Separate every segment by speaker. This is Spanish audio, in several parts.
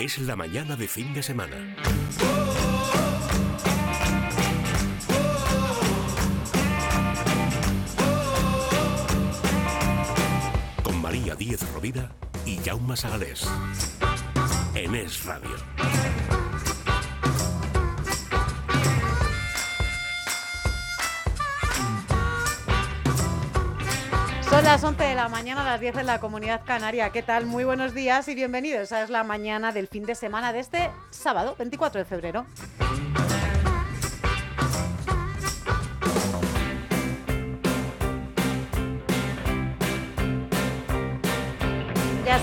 Speaker 1: Es la mañana de fin de semana. Con María Díez Rovira y Jaume Sagalés. En Es Radio.
Speaker 2: Las 11 de la mañana, las 10 en la comunidad canaria. ¿Qué tal? Muy buenos días y bienvenidos. Esa es la mañana del fin de semana de este sábado, 24 de febrero.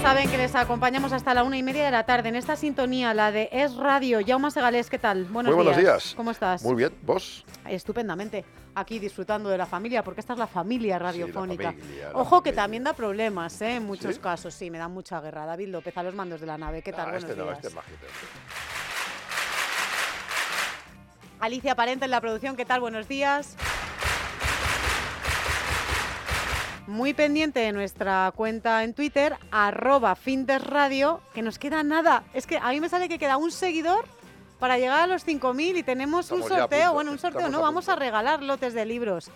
Speaker 2: Saben que les acompañamos hasta la una y media de la tarde en esta sintonía, la de Es Radio. Jaume Segalés, ¿qué tal? Buenos
Speaker 3: Muy buenos días.
Speaker 2: ¿Cómo estás?
Speaker 3: Muy bien, ¿vos?
Speaker 2: Estupendamente. Aquí disfrutando de la familia, porque esta es la familia radiofónica.
Speaker 3: familia, la
Speaker 2: Ojo que también da problemas, ¿eh? en muchos
Speaker 3: ¿Sí?
Speaker 2: casos. Sí, me da mucha guerra. David López, a los mandos de la nave. ¿Qué tal?
Speaker 3: Ah,
Speaker 2: Buenos
Speaker 3: este no,
Speaker 2: días.
Speaker 3: este es majito.
Speaker 2: Alicia Parente en la producción, ¿qué tal? Buenos días. Muy pendiente de nuestra cuenta en Twitter, arroba findesradio, que nos queda nada. Es que a mí me sale que queda un seguidor para llegar a los 5.000 y tenemos un
Speaker 3: Estamos
Speaker 2: sorteo.
Speaker 3: punto,
Speaker 2: bueno, un sorteo no,
Speaker 3: a
Speaker 2: vamos a regalar lotes de libros.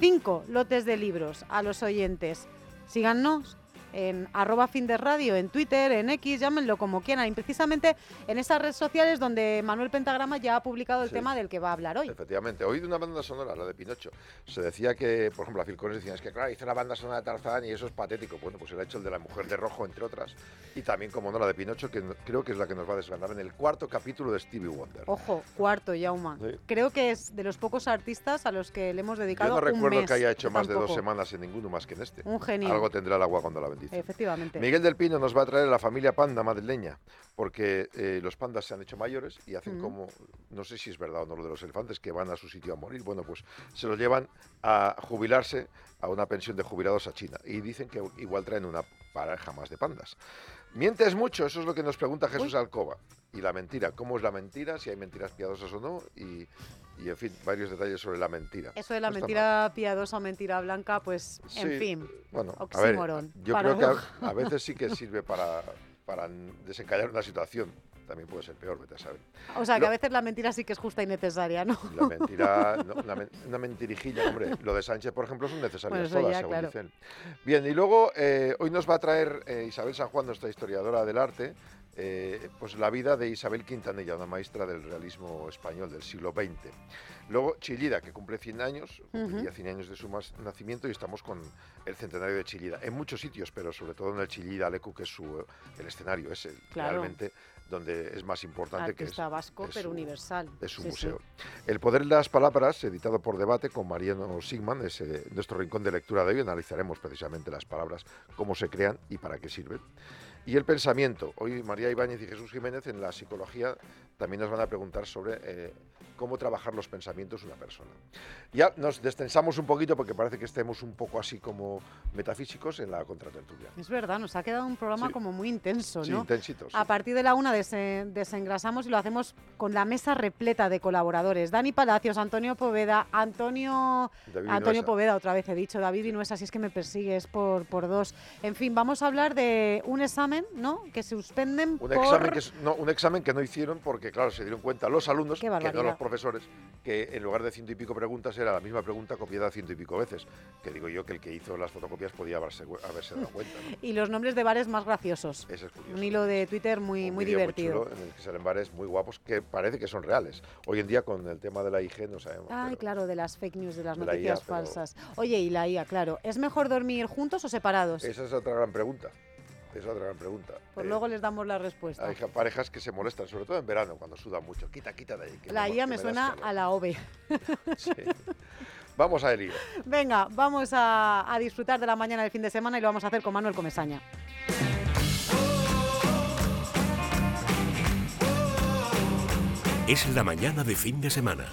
Speaker 2: Cinco lotes de libros a los oyentes. Síganos en arroba findesradio, en Twitter, en X, llámenlo como quieran. Y precisamente en esas redes sociales donde Manuel Pentagrama ya ha publicado el
Speaker 3: Sí.
Speaker 2: tema del que va a hablar hoy.
Speaker 3: Efectivamente, hoy de una banda sonora, la de Pinocho, se decía que, por ejemplo, a Phil Collins decía, es que claro, hizo la banda sonora de Tarzán y eso es patético. Bueno, pues él ha hecho el de la mujer de rojo, entre otras, y también, como no, la de Pinocho, que creo que es la que nos va a desganar en el cuarto capítulo de Stevie Wonder.
Speaker 2: Ojo, cuarto, Yauma.
Speaker 3: Sí.
Speaker 2: Creo que es de los pocos artistas a los que le hemos dedicado
Speaker 3: Yo no
Speaker 2: un
Speaker 3: recuerdo
Speaker 2: mes.
Speaker 3: que haya hecho más de dos semanas en ninguno más que en este.
Speaker 2: Un genio.
Speaker 3: Algo tendrá el agua cuando la
Speaker 2: Efectivamente.
Speaker 3: Miguel del Pino nos va a traer a la familia panda madrileña, porque eh, los pandas se han hecho mayores y hacen
Speaker 2: Mm.
Speaker 3: como, no sé si es verdad o no lo de los elefantes, que van a su sitio a morir. Bueno, pues se los llevan a jubilarse a una pensión de jubilados a China y dicen que igual traen una pareja más de pandas. Mientes mucho, eso es lo que nos pregunta Jesús Alcoba. Y la mentira, ¿cómo es la mentira? Si hay mentiras piadosas o no. Y, y, en fin, varios detalles sobre la mentira.
Speaker 2: Eso de la
Speaker 3: No
Speaker 2: mentira piadosa o mentira blanca, pues, en fin.
Speaker 3: Bueno, a ver,
Speaker 2: Oxímoron,
Speaker 3: yo creo que a, a veces sí que sirve para, para desencallar una situación. También puede ser peor, vete a saber.
Speaker 2: O sea, que a veces la mentira sí que es justa y necesaria, ¿no?
Speaker 3: La mentira, no, una, men- una mentirijilla, hombre. Lo de Sánchez, por ejemplo, son necesarias
Speaker 2: Bueno,
Speaker 3: todas,
Speaker 2: ya,
Speaker 3: según
Speaker 2: claro.
Speaker 3: dicen. Bien, y luego eh, hoy nos va a traer eh, Isabel San Juan, nuestra historiadora del arte, eh, pues la vida de Isabel Quintanilla, una maestra del realismo español del siglo XX. Luego Chillida, que cumple 100 años, cumpliría 100 años de su nacimiento y estamos con el centenario de Chillida. En muchos sitios, pero sobre todo en el Chillida Alecu, que es su, eh, el escenario, es el,
Speaker 2: Claro.
Speaker 3: realmente donde es más importante que es,
Speaker 2: vasco, pero
Speaker 3: su-
Speaker 2: universal.
Speaker 3: de su
Speaker 2: Sí, sí.
Speaker 3: museo. El poder de las palabras, editado por Debate con Mariano Sigman, es eh, nuestro rincón de lectura de hoy. Analizaremos precisamente las palabras, cómo se crean y para qué sirven. Y el pensamiento. Hoy María Ibáñez y Jesús Jiménez en la psicología también nos van a preguntar sobre eh, cómo trabajar los pensamientos de una persona. Ya nos destensamos un poquito porque parece que estemos un poco así como metafísicos en la contratertulia.
Speaker 2: Es verdad, nos ha quedado un programa
Speaker 3: Sí.
Speaker 2: como muy intenso,
Speaker 3: Sí,
Speaker 2: ¿no?
Speaker 3: intensitos.
Speaker 2: A partir de la una desen- desengrasamos y lo hacemos con la mesa repleta de colaboradores. Dani Palacios, Antonio Poveda, Antonio,
Speaker 3: David
Speaker 2: Antonio
Speaker 3: Vinuesa.
Speaker 2: Poveda, otra vez he dicho, David Vinuesa, si es que me persigues por, por dos. En fin, vamos a hablar de un examen, ¿no? Que suspenden
Speaker 3: Un
Speaker 2: por...
Speaker 3: examen, que, no, un examen que no hicieron porque, claro, se dieron cuenta los alumnos, que no los profesores, que en lugar de ciento y pico preguntas era la misma pregunta copiada ciento y pico veces. Que digo yo que el que hizo las fotocopias podía haberse, haberse dado cuenta. ¿no?
Speaker 2: Y los nombres de bares más graciosos.
Speaker 3: Es curioso.
Speaker 2: Un hilo de Twitter muy,
Speaker 3: Un
Speaker 2: muy divertido.
Speaker 3: chulo en el que salen bares muy guapos que parece que son reales. Hoy en día con el tema de la IG no sabemos.
Speaker 2: Ay,
Speaker 3: pero-
Speaker 2: claro, de las fake news, de las
Speaker 3: De la
Speaker 2: noticias
Speaker 3: pero-
Speaker 2: falsas. Oye, y la IA, claro. ¿Es mejor dormir juntos o separados?
Speaker 3: Esa es otra gran pregunta. Es otra gran pregunta.
Speaker 2: Pues
Speaker 3: Eh,
Speaker 2: luego les damos la respuesta.
Speaker 3: Hay ja- parejas que se molestan, sobre todo en verano, cuando sudan mucho. Quita, quita de ahí. que
Speaker 2: La IA me suena a la OVE.
Speaker 3: Sí. Vamos a el lío.
Speaker 2: Venga, vamos a, a disfrutar de la mañana del fin de semana y lo vamos a hacer con Manuel Comesaña.
Speaker 1: Es la mañana de fin de semana.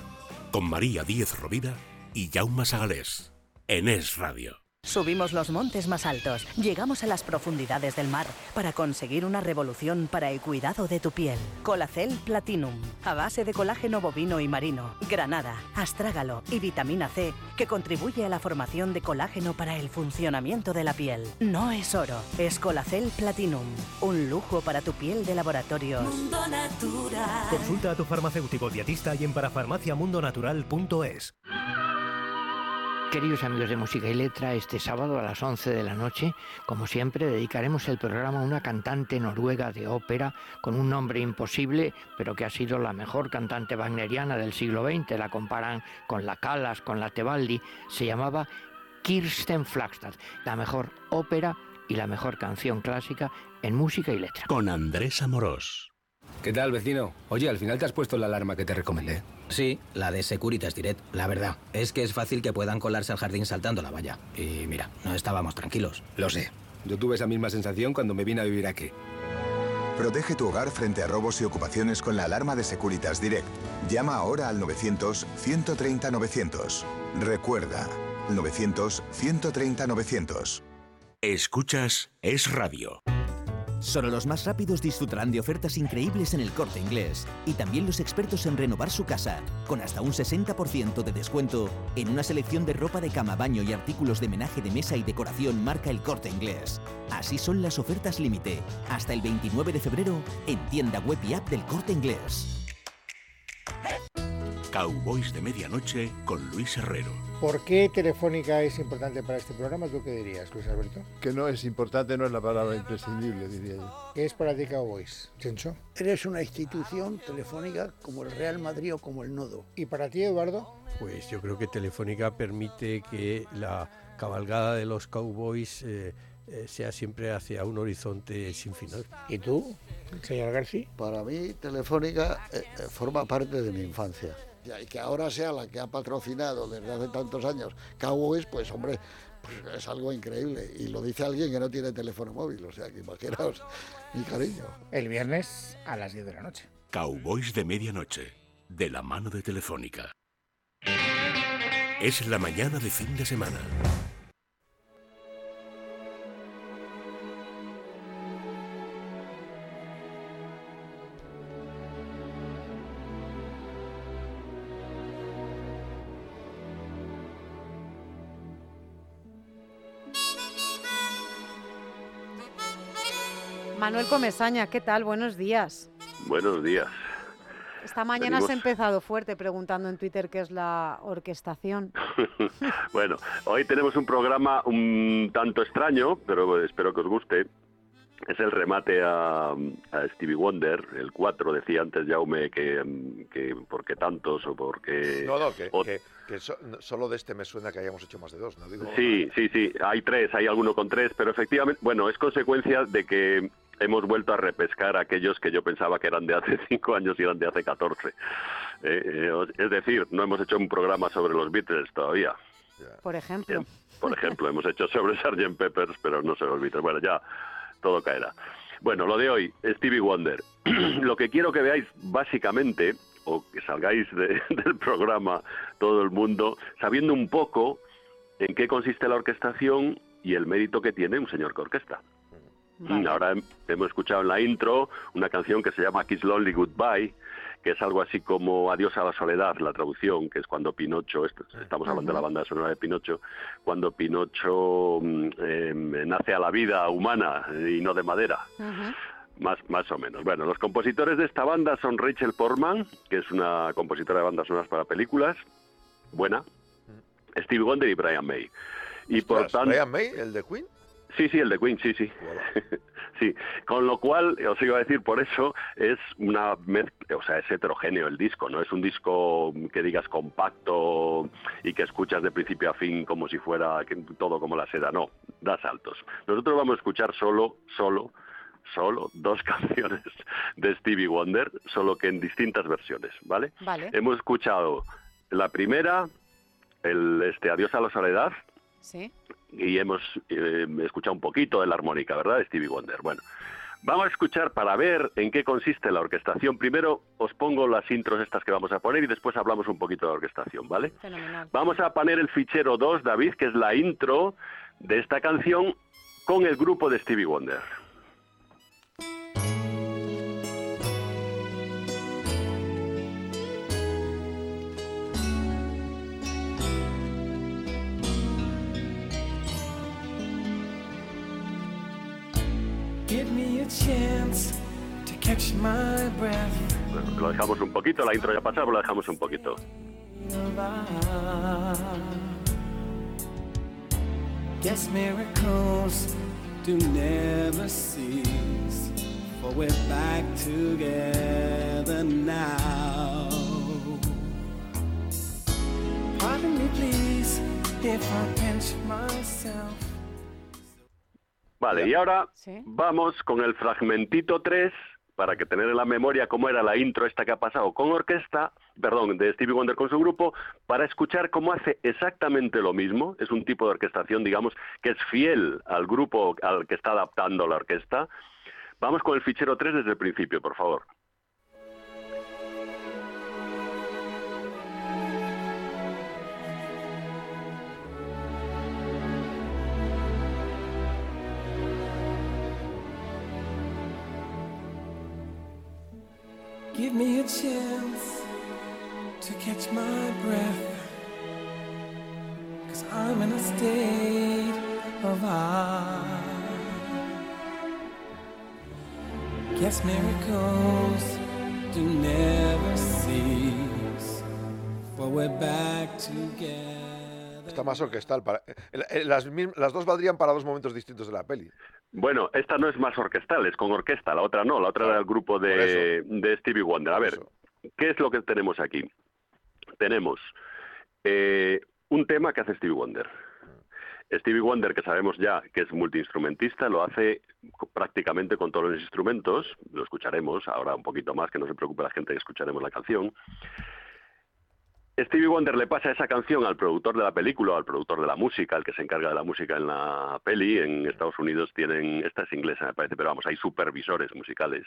Speaker 1: Con María Díez Rovira y Jaume Sagalés. En Es Radio.
Speaker 4: Subimos los montes más altos, llegamos a las profundidades del mar para conseguir una revolución para el cuidado de tu piel. Colacel Platinum, a base de colágeno bovino y marino, granada, astrágalo y vitamina C, que contribuye a la formación de colágeno para el funcionamiento de la piel. No es oro, es Colacel Platinum, un lujo para tu piel de laboratorio.
Speaker 5: Mundo Natural.
Speaker 6: Consulta a tu farmacéutico dietista y en parafarmaciamundonatural.es.
Speaker 7: Queridos amigos de Música y Letra, este sábado a las 11 de la noche, como siempre, dedicaremos el programa a una cantante noruega de ópera con un nombre imposible, pero que ha sido la mejor cantante wagneriana del siglo XX. La comparan con la Callas, con la Tebaldi. Se llamaba Kirsten Flagstad, la mejor ópera y la mejor canción clásica en música y letra.
Speaker 1: Con Andrés Amorós.
Speaker 8: ¿Qué tal, vecino? Oye, al final te has puesto la alarma que te recomendé.
Speaker 9: Sí, la de Securitas Direct. La verdad, es que es fácil que puedan colarse al jardín saltando la valla. Y mira, no estábamos tranquilos.
Speaker 8: Lo sé. Yo tuve esa misma sensación cuando me vine a vivir aquí.
Speaker 10: Protege tu hogar frente a robos y ocupaciones con la alarma de Securitas Direct. Llama ahora al 900-130-900. Recuerda, 900-130-900.
Speaker 1: Escuchas Es Radio.
Speaker 11: Solo los más rápidos disfrutarán de ofertas increíbles en el corte inglés. Y también los expertos en renovar su casa, con hasta un 60% de descuento en una selección de ropa de cama, baño y artículos de menaje de mesa y decoración marca el corte inglés. Así son las ofertas límite, hasta el 29 de febrero en tienda web y app del corte inglés.
Speaker 1: Cowboys de Medianoche con Luis Herrero.
Speaker 12: ¿Por qué Telefónica es importante para este programa? ¿Tú qué dirías, Luis Alberto?
Speaker 13: Que no es importante, no es la palabra imprescindible, diría yo.
Speaker 12: ¿Qué es para ti Cowboys, Chencho?
Speaker 14: Eres una institución telefónica como el Real Madrid o como el Nodo.
Speaker 12: ¿Y para ti, Eduardo?
Speaker 13: Pues yo creo que Telefónica permite que la cabalgada de los Cowboys... Eh, eh, sea siempre hacia un horizonte sin final.
Speaker 12: ¿Y tú, señor García?
Speaker 15: Para mí, Telefónica eh, forma parte de mi infancia. Y que ahora sea la que ha patrocinado desde hace tantos años Cowboys, pues hombre, pues es algo increíble. Y lo dice alguien que no tiene teléfono móvil, o sea que imaginaos mi cariño.
Speaker 12: El viernes a las 10 de la noche.
Speaker 1: Cowboys de Medianoche, de la mano de Telefónica. Es la mañana de fin de semana.
Speaker 2: Manuel Comesaña, ¿qué tal? Buenos días.
Speaker 16: Buenos días.
Speaker 2: Esta mañana has empezado fuerte preguntando en Twitter qué es la orquestación.
Speaker 16: bueno, hoy tenemos un programa un tanto extraño, pero espero que os guste. Es el remate a, a Stevie Wonder, el 4, decía antes Jaume que, que por qué tantos o porque...
Speaker 3: No, no, que, que, que so, solo de este me suena que hayamos hecho más de dos, ¿no? Digo,
Speaker 16: sí, sí, sí, hay tres, hay alguno con tres, pero efectivamente, bueno, es consecuencia de que hemos vuelto a repescar aquellos que yo pensaba que eran de hace cinco años y eran de hace 14. Eh, eh, es decir, no hemos hecho un programa sobre los Beatles todavía.
Speaker 2: Por ejemplo.
Speaker 16: Bien, por ejemplo, hemos hecho sobre Sgt. Peppers, pero no sobre los Beatles. Bueno, ya todo caerá. Bueno, lo de hoy, Stevie Wonder. lo que quiero que veáis básicamente, o que salgáis de, del programa todo el mundo, sabiendo un poco en qué consiste la orquestación y el mérito que tiene un señor que orquesta. Vale. Ahora hemos escuchado en la intro una canción que se llama Kiss Lonely Goodbye, que es algo así como Adiós a la soledad, la traducción, que es cuando Pinocho, estamos hablando de la banda sonora de Pinocho, cuando Pinocho eh, nace a la vida humana y no de madera. Uh -huh. Más, más o menos. Bueno, los compositores de esta banda son Rachel Portman, que es una compositora de bandas sonoras para películas, buena, -huh. Steve Wonder y Brian May. Y
Speaker 3: Ostras,
Speaker 16: por tanto,
Speaker 3: ¿Brian May, el de Queen?
Speaker 16: Sí, sí, el de Queen, sí, sí. sí, con lo cual, os iba a decir, por eso es una mezcla, o sea, es heterogéneo el disco, no es un disco que digas compacto y que escuchas de principio a fin como si fuera todo como la seda, no, da saltos. Nosotros vamos a escuchar solo, solo, solo dos canciones de Stevie Wonder, solo que en distintas versiones, ¿vale?
Speaker 2: Vale.
Speaker 16: Hemos escuchado la primera, el este Adiós a la soledad,
Speaker 2: Sí.
Speaker 16: Y hemos eh, escuchado un poquito de la armónica, ¿verdad? De Stevie Wonder. Bueno, vamos a escuchar para ver en qué consiste la orquestación. Primero os pongo las intros estas que vamos a poner y después hablamos un poquito de la orquestación, ¿vale?
Speaker 2: Fenomenal.
Speaker 16: Vamos a poner el fichero 2, David, que es la intro de esta canción con el grupo de Stevie Wonder. Lo dejamos un poquito, la intro ya pasaba, lo dejamos un poquito.
Speaker 17: Yes, miracles do never cease, for we're back together now. Pardon me, please, if I pinch myself.
Speaker 16: Vale, y ahora vamos con el fragmentito 3 para que tener en la memoria cómo era la intro esta que ha pasado con orquesta, perdón, de Stevie Wonder con su grupo, para escuchar cómo hace exactamente lo mismo. Es un tipo de orquestación, digamos, que es fiel al grupo al que está adaptando la orquesta. Vamos con el fichero 3 desde el principio, por favor.
Speaker 17: Give me a chance to catch my breath. Cause I'm in a state of high. Guess miracles do never cease. For we're back together.
Speaker 3: Está más orquestal. Para, eh, eh, las, las dos valdrían para dos momentos distintos de la peli.
Speaker 16: Bueno, esta no es más orquestal, es con orquesta, la otra no, la otra era el grupo de, de Stevie Wonder. A ver, ¿qué es lo que tenemos aquí? Tenemos eh, un tema que hace Stevie Wonder. Stevie Wonder, que sabemos ya que es multiinstrumentista, lo hace prácticamente con todos los instrumentos, lo escucharemos ahora un poquito más, que no se preocupe la gente que escucharemos la canción. Stevie Wonder le pasa esa canción al productor de la película, al productor de la música, al que se encarga de la música en la peli. En Estados Unidos tienen, esta es inglesa me parece, pero vamos, hay supervisores musicales.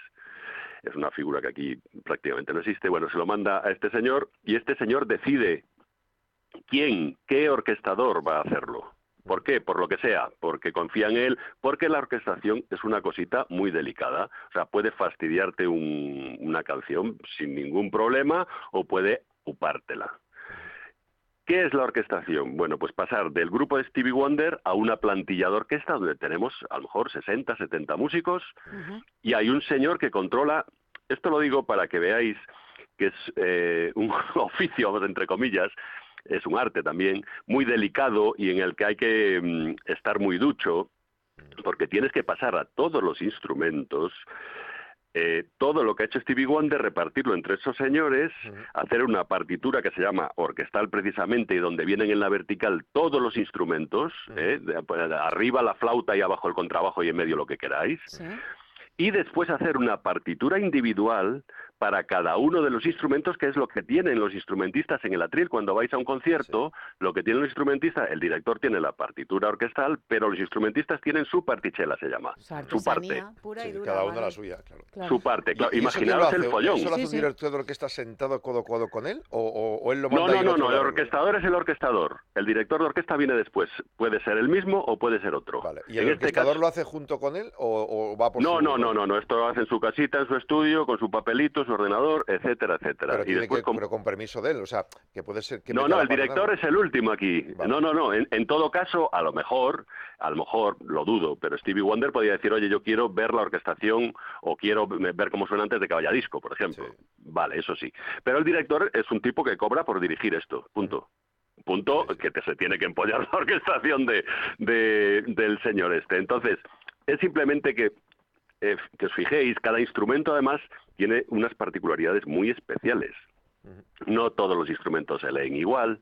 Speaker 16: Es una figura que aquí prácticamente no existe. Bueno, se lo manda a este señor y este señor decide quién, qué orquestador va a hacerlo. ¿Por qué? Por lo que sea, porque confía en él, porque la orquestación es una cosita muy delicada. O sea, puede fastidiarte un- una canción sin ningún problema o puede upártela. ¿Qué es la orquestación? Bueno, pues pasar del grupo de Stevie Wonder a una plantilla de orquesta donde tenemos a lo mejor 60, 70 músicos y hay un señor que controla, esto lo digo para que veáis que es eh, un oficio, vamos, entre comillas, es un arte también, muy delicado y en el que hay que mm, estar muy ducho, porque tienes que pasar a todos los instrumentos, eh, todo lo que ha hecho Stevie Wonder, repartirlo entre esos señores, hacer una partitura que se llama orquestal precisamente y donde vienen en la vertical todos los instrumentos, eh, de- de arriba la flauta y abajo el contrabajo y en medio lo que queráis, y después hacer una partitura individual para cada uno de los instrumentos, que es lo que tienen los instrumentistas en el atril. Cuando vais a un concierto, lo que tienen los instrumentistas, el director tiene la partitura orquestal, pero los instrumentistas tienen su partichela, se llama, su parte.
Speaker 2: pura y dura.
Speaker 3: Cada uno
Speaker 2: vale.
Speaker 3: la suya, claro.
Speaker 2: Claro.
Speaker 16: Su parte, claro.
Speaker 3: ¿Y eso quién lo
Speaker 16: Imaginaros
Speaker 3: hace?
Speaker 16: el follón.
Speaker 3: ¿Eso lo hace un director de orquesta sentado codo a codo con él? ¿O, o- o él lo manda
Speaker 16: No, no, no, no, el orquestador es el orquestador. El director de orquesta viene después. Puede ser el mismo o puede ser otro.
Speaker 3: ¿Y el
Speaker 16: en este
Speaker 3: orquestador
Speaker 16: caso,
Speaker 3: lo hace junto con él o, o va por
Speaker 16: no,
Speaker 3: su-
Speaker 16: no, no, no, no, esto lo hace en su casita, en su estudio, con su papelito, su ordenador, etcétera, etcétera.
Speaker 3: Pero,
Speaker 16: y
Speaker 3: tiene
Speaker 16: después
Speaker 3: que-
Speaker 16: con-
Speaker 3: pero con permiso de él, o sea, que puede ser que...
Speaker 16: No, no, el director es el último aquí. No, no, no. En, en todo caso, a lo mejor, a lo mejor lo dudo, pero Stevie Wonder podría decir, oye, yo quiero ver la orquestación o quiero ver cómo suena antes de que vaya a disco, por ejemplo. Vale, eso sí. Pero el director es un tipo que cobra por dirigir esto. Punto. Punto que te, se tiene que empollar la orquestación de, de- del señor este. Entonces, es simplemente que eh, que os fijéis, cada instrumento además tiene unas particularidades muy especiales. No todos los instrumentos se leen igual,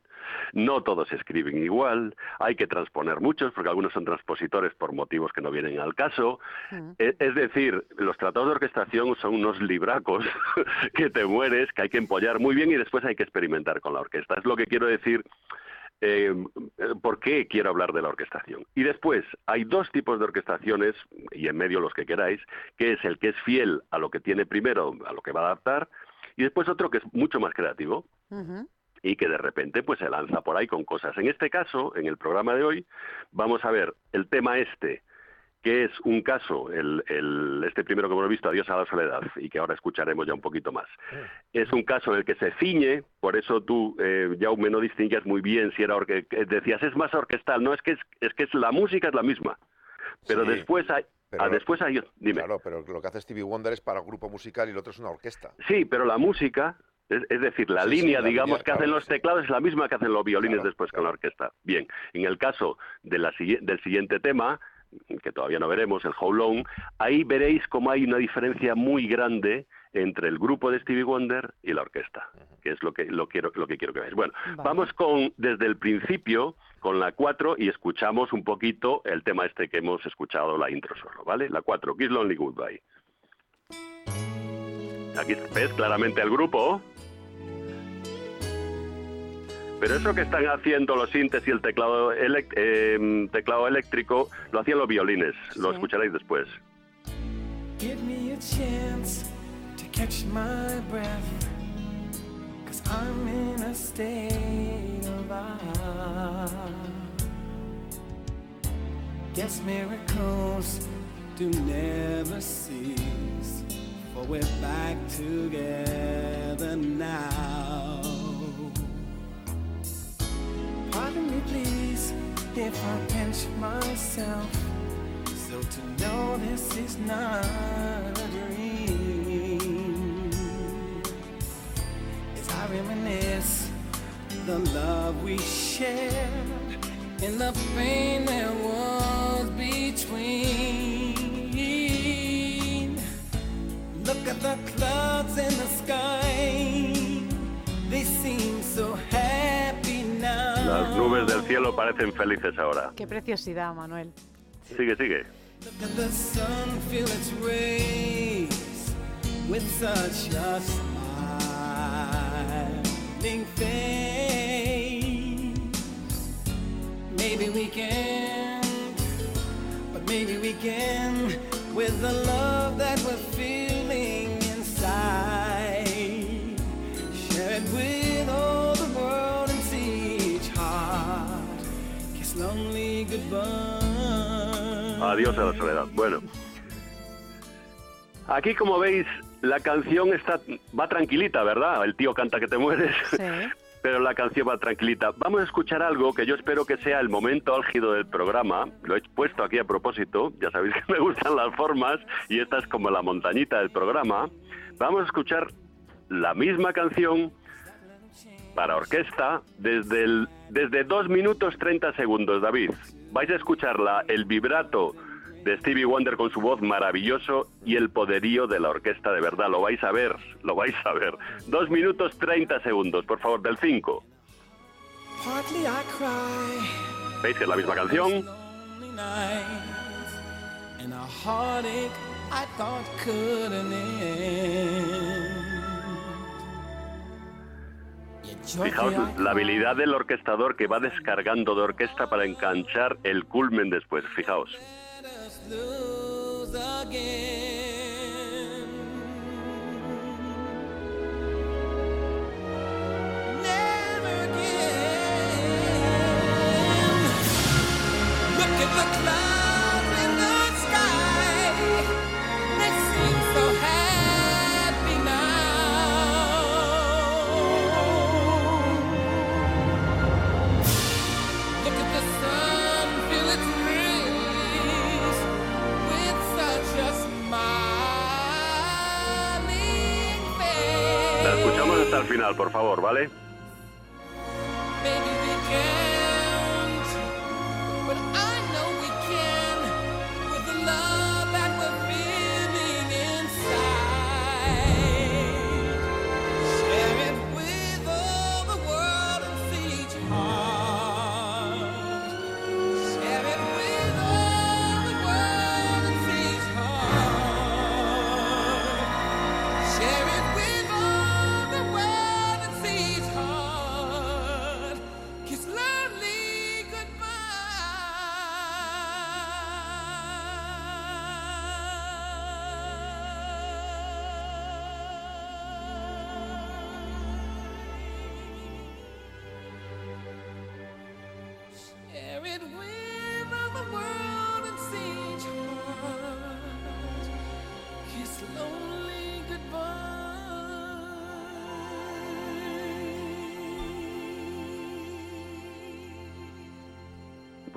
Speaker 16: no todos se escriben igual, hay que transponer muchos porque algunos son transpositores por motivos que no vienen al caso. E- Es decir, los tratados de orquestación son unos libracos que te mueres, que hay que empollar muy bien y después hay que experimentar con la orquesta. Es lo que quiero decir eh, ¿Por qué quiero hablar de la orquestación? Y después, hay dos tipos de orquestaciones, y en medio los que queráis, que es el que es fiel a lo que tiene primero, a lo que va a adaptar, y después otro que es mucho más creativo. y que de repente pues se lanza por ahí con cosas. En este caso, en el programa de hoy, vamos a ver el tema este, que es un caso, el, el- este primero que hemos visto, Adiós a la soledad, y que ahora escucharemos ya un poquito más. Es un caso en el que se ciñe, por eso tú, eh, Jaume, no distinguías muy bien si era orque que decías es más orquestal, no es que es, es que es la música es la misma, pero
Speaker 3: Sí,
Speaker 16: después hay,
Speaker 3: pero-
Speaker 16: ah, después hay, dime.
Speaker 3: Claro, pero lo que hace Stevie Wonder es para un grupo musical y el otro es una orquesta.
Speaker 16: Sí, pero la música, es, es decir, la
Speaker 3: Sí, sí,
Speaker 16: línea,
Speaker 3: la
Speaker 16: digamos,
Speaker 3: línea,
Speaker 16: que hacen
Speaker 3: claro,
Speaker 16: los teclados es la misma que hacen los violines después con la orquesta. Bien, en el caso de la, del siguiente tema, que todavía no veremos, el How Long, ahí veréis cómo hay una diferencia muy grande entre el grupo de Stevie Wonder y la orquesta, que es lo que, lo quiero, lo que quiero que veáis. Bueno,
Speaker 18: Vale.
Speaker 16: vamos con desde el principio, con la 4, y escuchamos un poquito el tema este que hemos escuchado, la intro solo, ¿vale? La 4, Kiss Lonely Goodbye. Aquí ves claramente el grupo. Pero eso que están haciendo los sintes y el teclado, eh, teclado eléctrico lo hacían los violines. Lo
Speaker 17: Sí.
Speaker 16: escucharéis después.
Speaker 17: Give me a chance to catch my breath. Cause I'm in a state of awe. Guess miracles do never cease. For we're back together now. Pardon me, please, if I pinch myself. So to know this is not a dream. As I reminisce the love we shared And the pain there was between. Look at the clouds in the sky. They seem so
Speaker 16: Las nubes del cielo parecen felices ahora.
Speaker 2: Qué preciosidad, Manuel.
Speaker 16: Sigue, sigue.
Speaker 17: Feel. Maybe we can, but maybe we can with the love that we're feeling
Speaker 16: Adiós a la soledad. Bueno. Aquí, como veis, la canción está va tranquilita, ¿verdad? El tío canta que te mueres. Pero la canción va tranquilita. Vamos a escuchar algo que yo espero que sea el momento álgido del programa. Lo he puesto aquí a propósito. Ya sabéis que me gustan las formas y esta es como la montañita del programa. Vamos a escuchar la misma canción para orquesta desde el desde 2 minutos 30 segundos, David. Vais a escuchar la- el vibrato de Stevie Wonder con su voz maravilloso y el poderío de la orquesta de verdad. Lo vais a ver, lo vais a ver. 2 minutos 30 segundos, por favor, del 5.
Speaker 17: Partly I cry
Speaker 16: ¿Veis que es la misma canción? Fijaos la habilidad del orquestador que va descargando de orquesta para enganchar el culmen después. Fijaos. Por favor, ¿vale?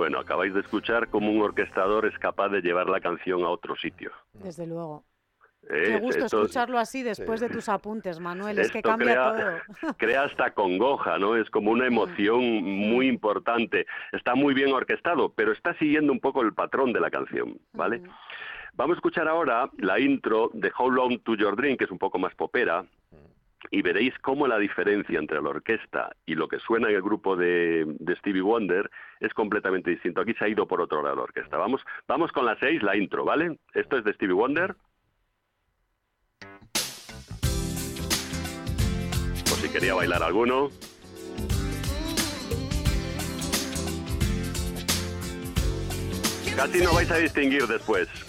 Speaker 16: Bueno, acabáis de escuchar cómo un orquestador es capaz de llevar la canción a otro sitio.
Speaker 2: Desde luego.
Speaker 16: Eh,
Speaker 2: Qué gusto
Speaker 16: esto-
Speaker 2: escucharlo así después de tus apuntes, Manuel. Es que
Speaker 16: Esto
Speaker 2: cambia
Speaker 16: crea,
Speaker 2: todo.
Speaker 16: crea hasta congoja, ¿no? Es como una emoción muy importante. Está muy bien orquestado, pero está siguiendo un poco el patrón de la canción, ¿vale? Vamos a escuchar ahora la intro de How Long to Your Dream, que es un poco más popera, y veréis cómo la diferencia entre la orquesta y lo que suena en el grupo de, Stevie Wonder es completamente distinto. Aquí se ha ido por otro lado la orquesta. Vamos, vamos con la seis, la intro, ¿vale? Esto es de Stevie Wonder. Por si quería bailar alguno. Casi no vais a distinguir después.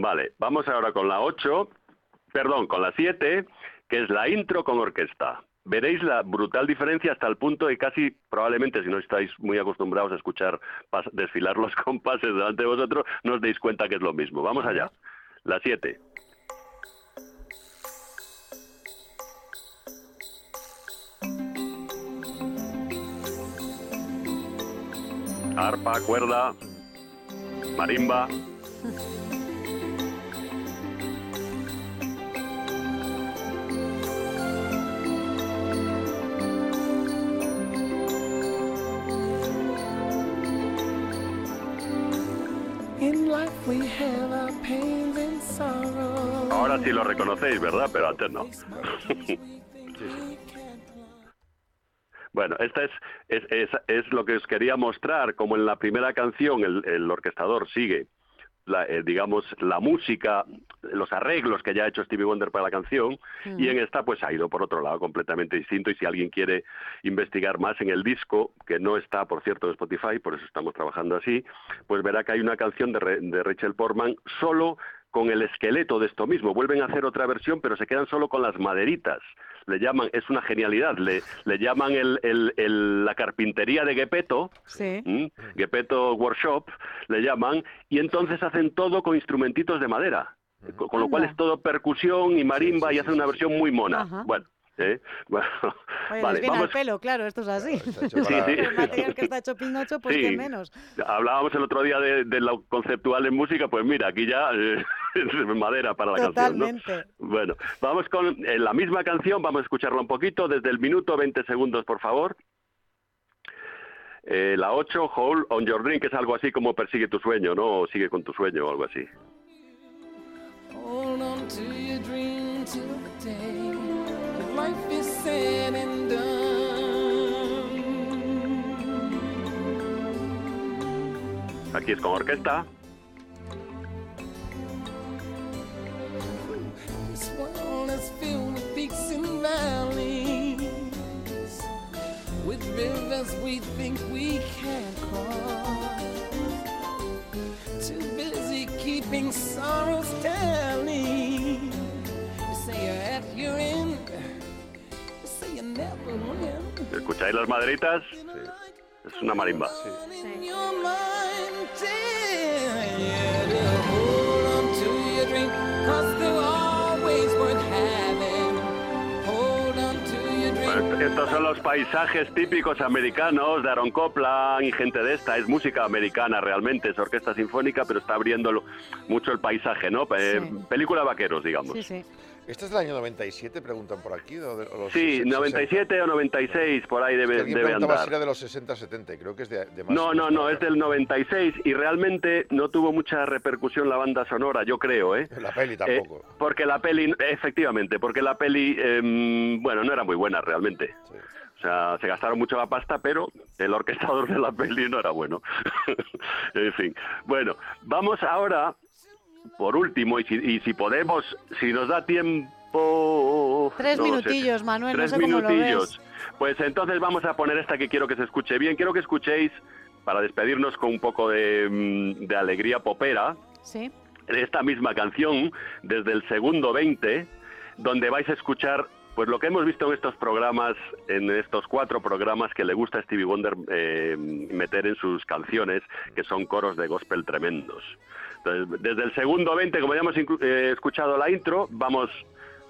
Speaker 16: Vale, vamos ahora con la 8, perdón, con la 7, que es la intro con orquesta. Veréis la brutal diferencia hasta el punto de casi, probablemente si no estáis muy acostumbrados a escuchar desfilar los compases delante de vosotros, no os deis cuenta que es lo mismo. Vamos allá. La 7. Arpa, cuerda, marimba. Ahora sí lo reconocéis, ¿verdad? Pero antes no. Bueno, esta es, es, es, es lo que os quería mostrar, como en la primera canción el, el orquestador sigue, la, eh, digamos, la música, los arreglos que ya ha hecho Stevie Wonder para la canción, y en esta pues ha ido por otro lado completamente distinto, y si alguien quiere investigar más en el disco, que no está, por cierto, en Spotify, por eso estamos trabajando así, pues verá que hay una canción de, Re- de Rachel Portman solo con el esqueleto de esto mismo. Vuelven a hacer otra versión, pero se quedan solo con las maderitas. Le llaman, es una genialidad, le, le llaman el- el- el- la carpintería de Gepetto,
Speaker 2: Sí.
Speaker 16: Gepetto Workshop, le llaman, y entonces hacen todo con instrumentitos de madera. Con, con lo cual es todo percusión y marimba y hacen una versión muy mona.
Speaker 2: Ajá.
Speaker 16: Bueno, ¿eh? bueno,
Speaker 2: Oye,
Speaker 16: vale,
Speaker 2: les viene
Speaker 16: vamos.
Speaker 2: al pelo, claro, esto es así.
Speaker 16: Sí, sí.
Speaker 2: El material que está hecho Pinocho, pues
Speaker 16: Sí.
Speaker 2: que menos.
Speaker 16: Hablábamos el otro día de, de lo conceptual en música, pues mira, aquí ya eh, madera para la canción. ¿no? Bueno, vamos con eh, la misma canción, vamos a escucharla un poquito, desde el minuto 20 segundos, por favor. Eh, la 8, Hold on Your Dream, que es algo así como persigue tu sueño, ¿no? O sigue con tu sueño o algo así.
Speaker 17: Hold on to your dream till the day that life is said and done.
Speaker 16: Aquí es con orquesta.
Speaker 17: Is filled with peaks and valleys, with rivers we think we can't cross. Too busy keeping sorrows tally. You say you're at your end, you say you never win.
Speaker 16: ¿Escucháis las maderitas? Es una marimba.
Speaker 17: In your
Speaker 16: estos son los paisajes típicos americanos de Aaron Copland y gente de esta. Es música americana realmente, es orquesta sinfónica, pero está abriendo mucho el paisaje, ¿no? Eh. Película vaqueros, digamos.
Speaker 2: Sí, sí.
Speaker 3: ¿Este es del año 97? Preguntan por aquí. o de- o los
Speaker 16: Sí,
Speaker 3: 60.
Speaker 16: 97 o 96, por ahí debe, debe andar.
Speaker 3: si era de los 60-70 y creo que es de, de más.
Speaker 16: No, no, no, es del 96 y realmente no tuvo mucha repercusión la banda sonora, yo creo, ¿eh?
Speaker 3: La peli tampoco.
Speaker 16: Eh, porque la peli, efectivamente, porque la peli, em, bueno, no era muy buena realmente. O sea, se gastaron mucho la pasta, pero el orquestador de la peli no era bueno. en fin. Bueno, vamos ahora, por último, y si, y si podemos, si nos da tiempo...
Speaker 2: Tres
Speaker 16: no lo sé,
Speaker 2: minutillos, Manuel, no
Speaker 16: tres
Speaker 2: sé cómo lo
Speaker 16: minutillos. Pues entonces vamos a poner esta que quiero que se escuche bien. Quiero que escuchéis, para despedirnos con un poco de, mm, de alegría popera,
Speaker 2: Sí.
Speaker 16: esta misma canción desde el segundo 20, donde vais a escuchar pues lo que hemos visto en estos programas, en estos cuatro programas que le gusta a Stevie Wonder eh, meter en sus canciones, que son coros de gospel tremendos. Desde el segundo 20, como ya hemos eh, escuchado la intro, vamos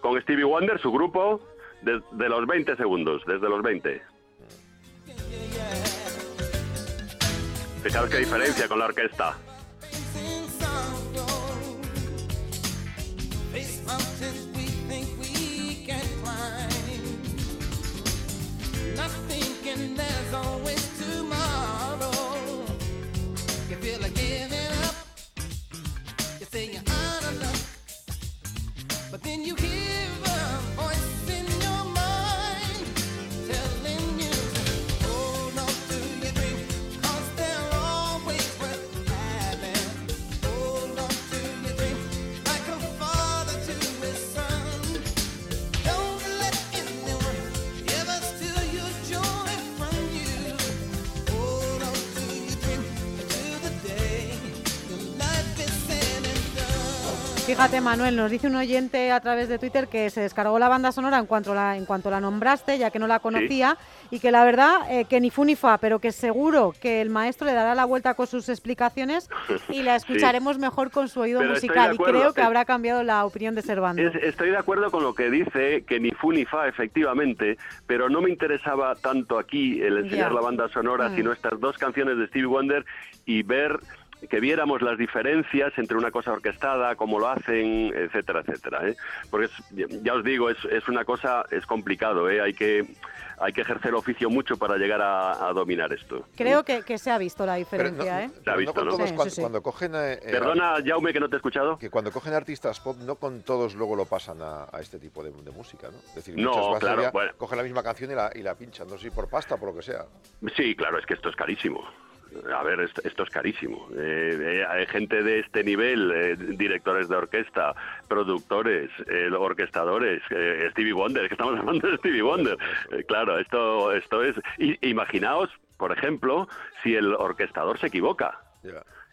Speaker 16: con Stevie Wonder, su grupo, desde los 20 segundos, desde los 20. Fijaros qué diferencia con la orquesta.
Speaker 17: Face mountains But then you hear
Speaker 2: Fíjate, Manuel, nos dice un oyente a través de Twitter que se descargó la banda sonora en cuanto la, en cuanto la nombraste, ya que no la conocía, y que la verdad eh, que ni fu ni fa, pero que seguro que el maestro le dará la vuelta con sus explicaciones y la
Speaker 16: Sí.
Speaker 2: escucharemos mejor con su oído
Speaker 16: Pero
Speaker 2: musical. Y creo que
Speaker 16: es-
Speaker 2: habrá cambiado la opinión de Servando.
Speaker 16: Es- estoy de acuerdo con lo que dice, que ni fu ni fa, efectivamente, pero no me interesaba tanto aquí el enseñar
Speaker 2: Ya.
Speaker 16: la banda sonora,
Speaker 2: Mm.
Speaker 16: sino estas dos canciones de Stevie Wonder y ver que viéramos las diferencias entre una cosa orquestada, cómo lo hacen, etcétera, etcétera. ¿eh? Porque es- ya os digo, es, es una cosa, es complicado, ¿eh? hay que hay que ejercer oficio mucho para llegar a, a dominar esto.
Speaker 2: Creo que, que se ha visto la
Speaker 3: Pero
Speaker 2: diferencia,
Speaker 3: no,
Speaker 2: ¿eh?
Speaker 16: Se ha visto,
Speaker 3: con
Speaker 16: ¿no?
Speaker 3: todos
Speaker 2: Sí,
Speaker 3: cuando,
Speaker 2: sí, sí.
Speaker 3: cuando cogen... eh, eh,
Speaker 16: Perdona, Jaume, que no te he escuchado.
Speaker 3: que cuando cogen artistas pop, no con todos luego lo pasan a, a este tipo de, de música, ¿no? Es decir,
Speaker 16: No, claro, bueno.
Speaker 3: cogen la misma canción y la, y la pinchan, no sé si por pasta o por lo que sea.
Speaker 16: Sí, claro, es que esto es carísimo. A ver, esto, esto es carísimo. Eh, eh, hay gente de este nivel, eh, directores de orquesta, productores, eh, orquestadores, Stevie Wonder, que estamos hablando de Stevie Wonder. Claro, esto, esto es... i- imaginaos, por ejemplo, si el orquestador se equivoca.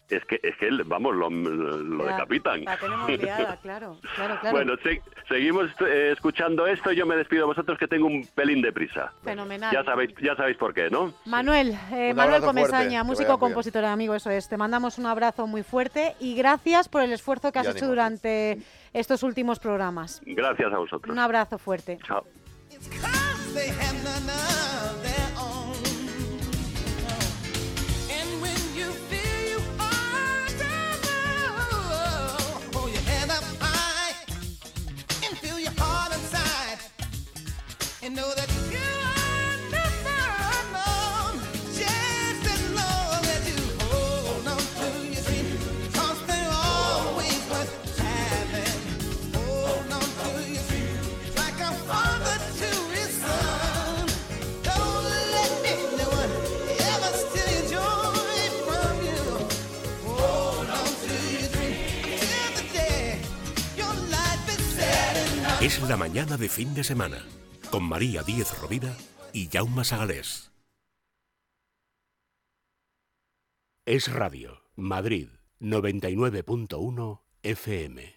Speaker 16: Es que, es que vamos, lo, lo
Speaker 2: Ya,
Speaker 16: decapitan.
Speaker 2: La tenemos liada, claro, claro, claro.
Speaker 16: Bueno, se- seguimos eh, escuchando esto y yo me despido de vosotros que tengo un pelín de prisa.
Speaker 2: Fenomenal.
Speaker 16: Ya sabéis, ya sabéis por qué, ¿no?
Speaker 2: Manuel, eh, Manuel Comesaña, músico, compositor, amigo, eso es. Te mandamos un abrazo muy fuerte y gracias por el esfuerzo que has
Speaker 16: Y
Speaker 2: hecho
Speaker 16: ánimo.
Speaker 2: durante estos últimos programas.
Speaker 16: Gracias a vosotros.
Speaker 2: Un abrazo fuerte.
Speaker 16: Chao.
Speaker 1: Es la mañana de fin de semana con María Díez Rovida y Jaume Sagalés. Es Radio, Madrid, 99.1 FM.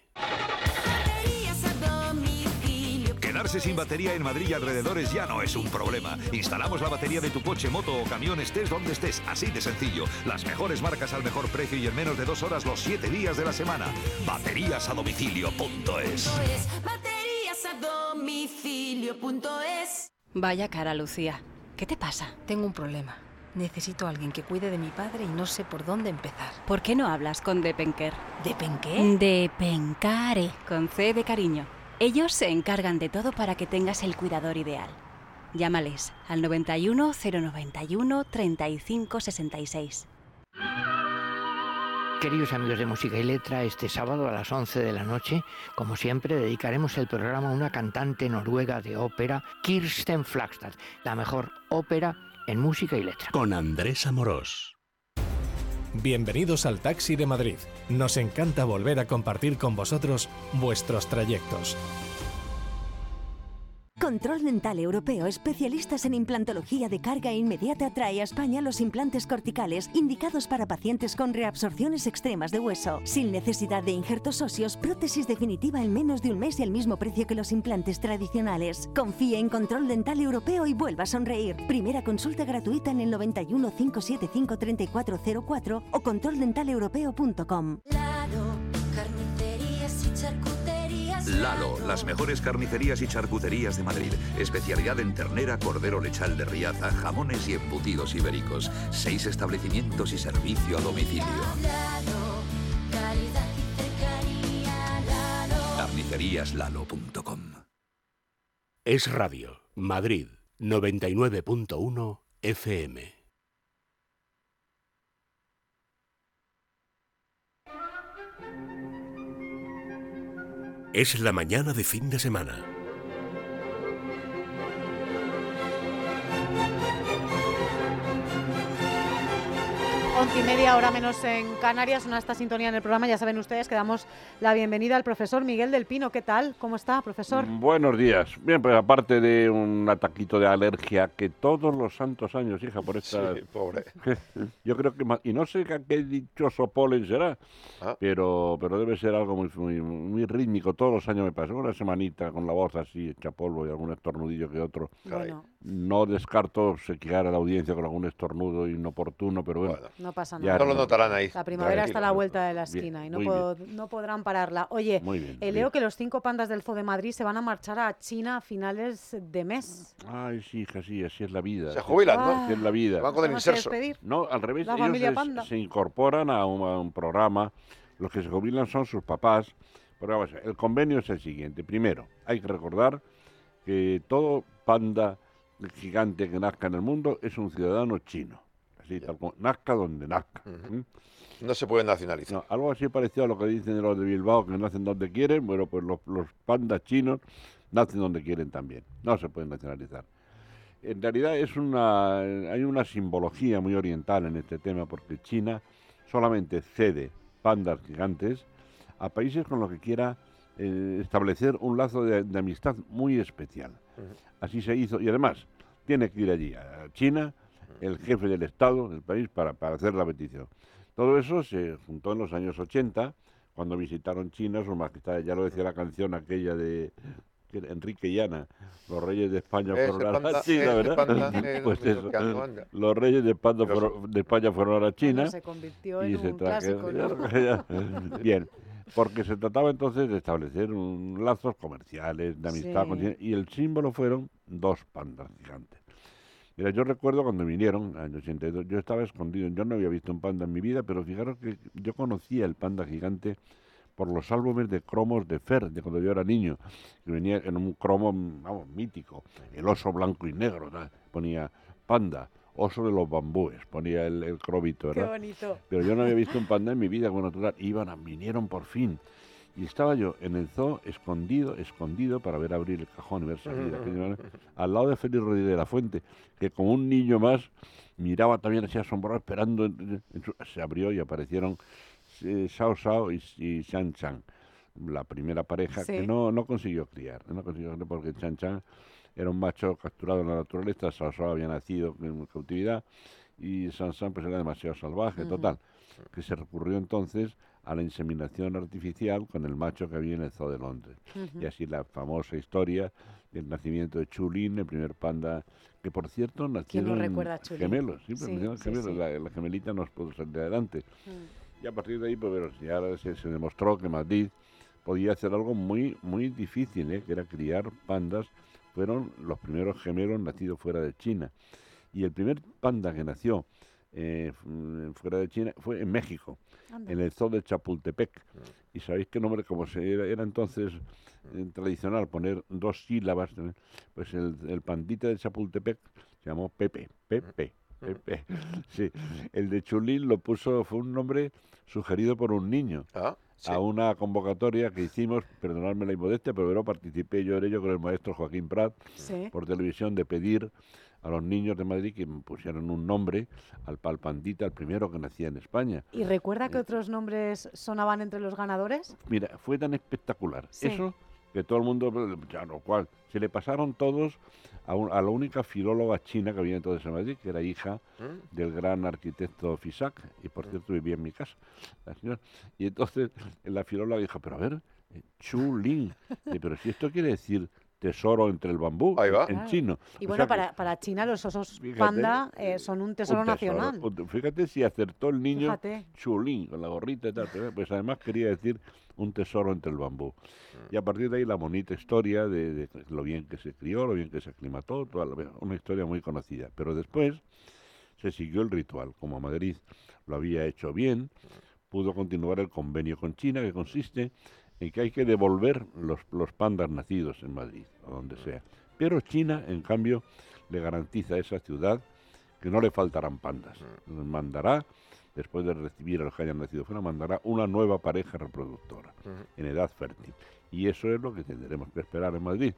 Speaker 18: Quedarse sin batería en Madrid y alrededores ya no es un problema. Instalamos la batería de tu coche, moto o camión estés donde estés, así de sencillo. Las mejores marcas al mejor precio y en menos de dos horas los siete días de la semana. Baterías a domicilio.es.
Speaker 5: Domicilio.es.
Speaker 19: Vaya cara, Lucía. ¿Qué te pasa? Tengo un problema. Necesito a alguien que cuide de mi padre y no sé por dónde empezar.
Speaker 20: ¿Por qué no hablas con Depenker?
Speaker 19: ¿Depenqué?
Speaker 20: Depencare, con C de cariño. Ellos se encargan de todo para que tengas el cuidador ideal. Llámales al 91 091 35 66.
Speaker 7: Queridos amigos de Música y Letra, este sábado a las 11 de la noche, como siempre, dedicaremos el programa a una cantante noruega de ópera, Kirsten Flagstad, la mejor ópera en música y letra.
Speaker 6: Con Andrés Amorós. Bienvenidos al Taxi de Madrid. Nos encanta volver a compartir con vosotros vuestros trayectos.
Speaker 21: Control Dental Europeo, especialistas en implantología de carga inmediata, trae a España los implantes corticales indicados para pacientes con reabsorciones extremas de hueso. Sin necesidad de injertos óseos, prótesis definitiva en menos de un mes y al mismo precio que los implantes tradicionales. Confíe en Control Dental Europeo y vuelva a sonreír. Primera consulta gratuita en el 91 575 3404 o controldentaleuropeo.com.
Speaker 18: Lalo, las mejores carnicerías y charcuterías de Madrid. Especialidad en ternera, cordero lechal de Riaza, jamones y embutidos ibéricos. Seis establecimientos y servicio a domicilio. Carniceríaslalo.com
Speaker 1: Es Radio, Madrid, 99.1 FM. Es la mañana de fin de semana.
Speaker 2: Once y media, hora menos en Canarias, una esta sintonía en el programa. Ya saben ustedes que damos la bienvenida al profesor Miguel del Pino. ¿Qué tal? ¿Cómo está, profesor?
Speaker 22: Buenos días. Bien, pues aparte de un ataquito de alergia que todos los santos años, hija, por esta...
Speaker 3: Sí, pobre.
Speaker 22: Yo creo que... Y no sé qué, dichoso polen será,
Speaker 3: Ah.
Speaker 22: pero, pero debe ser algo muy, muy, muy rítmico. Todos los años me pasa. Una semanita con la voz así, hecha polvo y algún estornudillo que otro.
Speaker 2: Bueno,
Speaker 22: No descarto sequear a la audiencia con algún estornudo inoportuno, pero bueno.
Speaker 2: no pasa
Speaker 22: Ya
Speaker 2: nada.
Speaker 22: No lo notarán
Speaker 3: ahí.
Speaker 2: La primavera está a la vuelta de la
Speaker 22: Bien,
Speaker 2: esquina y no, pod- no podrán pararla. Oye,
Speaker 22: Muy bien,
Speaker 2: eh,
Speaker 22: bien.
Speaker 2: leo que los cinco pandas del Zoo de Madrid se van a marchar a China a finales de mes.
Speaker 22: Ay, sí, hija, sí, así es la vida.
Speaker 3: Se jubilan, ¿no?
Speaker 22: Así es la vida.
Speaker 3: Van con el
Speaker 2: ¿Van a
Speaker 3: inserso.
Speaker 2: despedir?
Speaker 22: No, al revés,
Speaker 2: La
Speaker 22: ellos
Speaker 2: familia
Speaker 22: es-
Speaker 2: panda.
Speaker 22: se incorporan a un, a un programa. Los que se jubilan son sus papás. Pero vamos a ver, el convenio es el siguiente. Primero, hay que recordar que todo panda gigante que nazca en el mundo es un ciudadano chino. Así, tal como, nazca donde nazca.
Speaker 3: No se puede nacionalizar.
Speaker 22: No, algo así parecido a lo que dicen los de Bilbao, que nacen donde quieren. Bueno, pues los, los pandas chinos nacen donde quieren también. No se pueden nacionalizar. En realidad es una, hay una simbología muy oriental en este tema, porque China solamente cede pandas gigantes a países con los que quiera eh, establecer un lazo de, de amistad muy especial. Así se hizo, y además tiene que ir allí, a China, el jefe del Estado del país, para, para hacer la petición. Todo eso se juntó en los años 80, cuando visitaron China, sus majestades, ya lo decía la canción aquella de Enrique Llana, los reyes de España
Speaker 3: Ese
Speaker 22: fueron a la China, ¿verdad?
Speaker 3: panda
Speaker 22: pues eso, los reyes de España, fueron, de España fueron a la China
Speaker 2: se convirtió
Speaker 22: y
Speaker 2: en
Speaker 22: se
Speaker 2: un clásico,
Speaker 22: Bien, porque se trataba entonces de establecer un, lazos comerciales, de amistad
Speaker 2: Sí.
Speaker 22: con China, y el símbolo fueron dos pandas gigantes. Mira, yo recuerdo cuando vinieron, en el año 82, yo estaba escondido, yo no había visto un panda en mi vida, pero fijaros que yo conocía el panda gigante por los álbumes de cromos de Fer, de cuando yo era niño, que venía en un cromo, vamos, mítico, el oso blanco y negro, ¿no? ponía panda, oso de los bambúes, ponía el, el cromito,
Speaker 2: Qué
Speaker 22: ¿verdad?
Speaker 2: bonito.
Speaker 22: Pero yo no había visto un panda en mi vida con natural. Iban, a- vinieron por fin. Y estaba yo en el zoo, escondido, escondido, para ver abrir el cajón y ver salir al lado de Félix Rodríguez de la Fuente, que como un niño más miraba también así asombrado, esperando. en- en su- se abrió y aparecieron eh, Sao Sao y, y Chan Chan, la primera pareja que no, no consiguió criar. No consiguió criar porque Chan Chan era un macho capturado en la naturaleza, Sao Sao había nacido en cautividad y San San pues era demasiado salvaje, total, que se recurrió entonces a la inseminación artificial con el macho que había en el Zoo de Londres. Y así la famosa historia del nacimiento de Chulín, el primer panda, que por cierto nacieron
Speaker 2: recuerda a Chulín?
Speaker 22: gemelos, sí, nacieron
Speaker 2: sí,
Speaker 22: gemelos,
Speaker 2: sí.
Speaker 22: La, la gemelita nos pudo salir adelante.
Speaker 2: Mm.
Speaker 22: Y a partir de ahí, pues bueno, ya se, se demostró que Madrid podía hacer algo muy, muy difícil, ¿eh? que era criar pandas. Fueron los primeros gemelos nacidos fuera de China. Y el primer panda que nació eh, fuera de China fue en México,
Speaker 2: Anda.
Speaker 22: en el zoo de Chapultepec. Y sabéis qué nombre, como se era, era entonces eh, tradicional poner dos sílabas, ¿eh? pues el, el pandita de Chapultepec se llamó Pepe, Pepe. Pepe. Sí, el de Chulín lo puso, fue un nombre sugerido por un niño a una convocatoria que hicimos, perdonadme la inmodestia, pero bueno, participé yo en ello con el maestro Joaquín Prat
Speaker 2: Sí.
Speaker 22: por televisión de pedir a los niños de Madrid que pusieran un nombre al palpandita, el primero que nacía en España.
Speaker 2: ¿Y recuerda que otros nombres sonaban entre los ganadores?
Speaker 22: Mira, fue tan espectacular
Speaker 2: Sí.
Speaker 22: eso que todo el mundo, ya lo cual, se le pasaron todos a, un- a la única filóloga china que había entonces en Madrid, que era hija
Speaker 3: ¿Mm?
Speaker 22: del gran arquitecto Fisac, y por cierto vivía en mi casa, la señora. Y entonces la filóloga dijo, pero a ver, eh, Chu Lin, pero si esto quiere decir tesoro entre el bambú en
Speaker 2: Claro.
Speaker 22: chino.
Speaker 2: Y
Speaker 22: O
Speaker 2: bueno,
Speaker 22: sea que-
Speaker 2: para, para China los osos
Speaker 22: Fíjate,
Speaker 2: panda eh, son un tesoro
Speaker 22: un
Speaker 2: nacional.
Speaker 22: un- Fíjate si acertó el niño
Speaker 2: Fíjate.
Speaker 22: chulín con la gorrita y tal. pero, Pues además quería decir un tesoro entre el bambú.
Speaker 2: Mm.
Speaker 22: Y a partir de ahí la bonita historia de, de lo bien que se crió, lo bien que se aclimató, toda la- una historia muy conocida. Pero después se siguió el ritual. Como Madrid lo había hecho bien, pudo continuar el convenio con China, que consiste en que hay que devolver los, los pandas nacidos en Madrid, o donde sea. Pero China, en cambio, le garantiza a esa ciudad que no le faltarán pandas. Mandará, después de recibir a los que hayan nacido fuera, mandará una nueva pareja reproductora en edad fértil. Y eso es lo que tendremos que esperar en Madrid.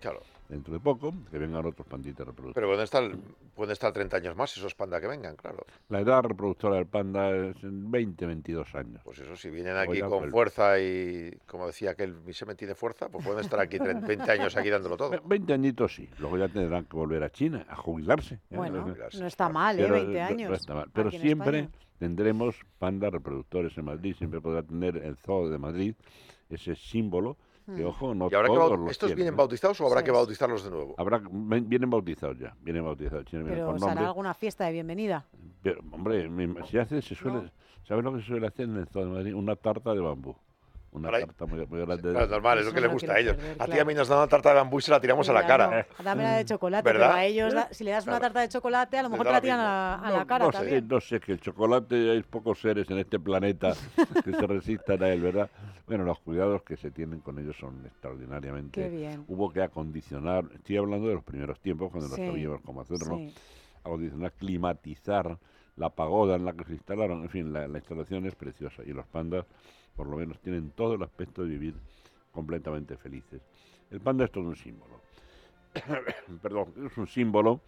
Speaker 22: Dentro de poco, que vengan otros panditas reproductores.
Speaker 3: Pero pueden estar, pueden estar 30 años más esos pandas que vengan, claro.
Speaker 22: La edad reproductora del panda es en 20, 22 años.
Speaker 3: Pues eso, si vienen aquí con fuerza y, como decía que mi semen tiene fuerza, pues pueden estar aquí 30, 20 años aquí dándolo todo.
Speaker 22: 20 añitos sí, luego ya tendrán que volver a China a jubilarse. ¿eh?
Speaker 2: Bueno, no está mal, ¿eh?
Speaker 22: Pero,
Speaker 2: 20
Speaker 22: no-
Speaker 2: años.
Speaker 22: no está mal. Pero siempre
Speaker 2: España.
Speaker 22: tendremos pandas reproductores en Madrid, siempre podrá tener el zoo de Madrid ese símbolo que,
Speaker 3: Mm.
Speaker 22: ojo, no
Speaker 3: ¿Y habrá que
Speaker 22: todos los
Speaker 3: estos
Speaker 22: tienen,
Speaker 3: vienen
Speaker 22: ¿eh?
Speaker 3: bautizados o habrá que bautizarlos de nuevo?
Speaker 22: Habrá, vienen bautizados ya, vienen bautizados.
Speaker 2: Pero
Speaker 22: con
Speaker 2: hará alguna fiesta de bienvenida.
Speaker 22: Pero, hombre, se hace, se suele,
Speaker 2: No.
Speaker 22: ¿sabes lo que se suele hacer en el zoo de Madrid? Una tarta de bambú. Una tarta muy, muy grande. de-
Speaker 3: Claro, es normal, es lo que les gusta a ellos.
Speaker 2: perder,
Speaker 3: A ti a mí nos dan una tarta de bambú y se la tiramos a la cara.
Speaker 2: no, Dame la de chocolate,
Speaker 3: ¿Verdad?
Speaker 2: pero a ellos, da- si le das una tarta de chocolate, a lo mejor te la tiran a, a
Speaker 22: No,
Speaker 2: la cara
Speaker 22: no
Speaker 2: también.
Speaker 22: Sé, no sé, que el chocolate hay pocos seres en este planeta que se resistan a él, ¿verdad? Bueno, los cuidados que se tienen con ellos son extraordinariamente.
Speaker 2: Qué bien.
Speaker 22: Hubo que acondicionar, estoy hablando de los primeros tiempos cuando
Speaker 2: Sí,
Speaker 22: no sabíamos cómo hacerlo,
Speaker 2: sí.
Speaker 22: acondicionar, climatizar la pagoda en la que se instalaron, en fin, la, la instalación es preciosa y los pandas por lo menos tienen todo el aspecto de vivir completamente felices. El panda es todo un símbolo. Perdón, es un símbolo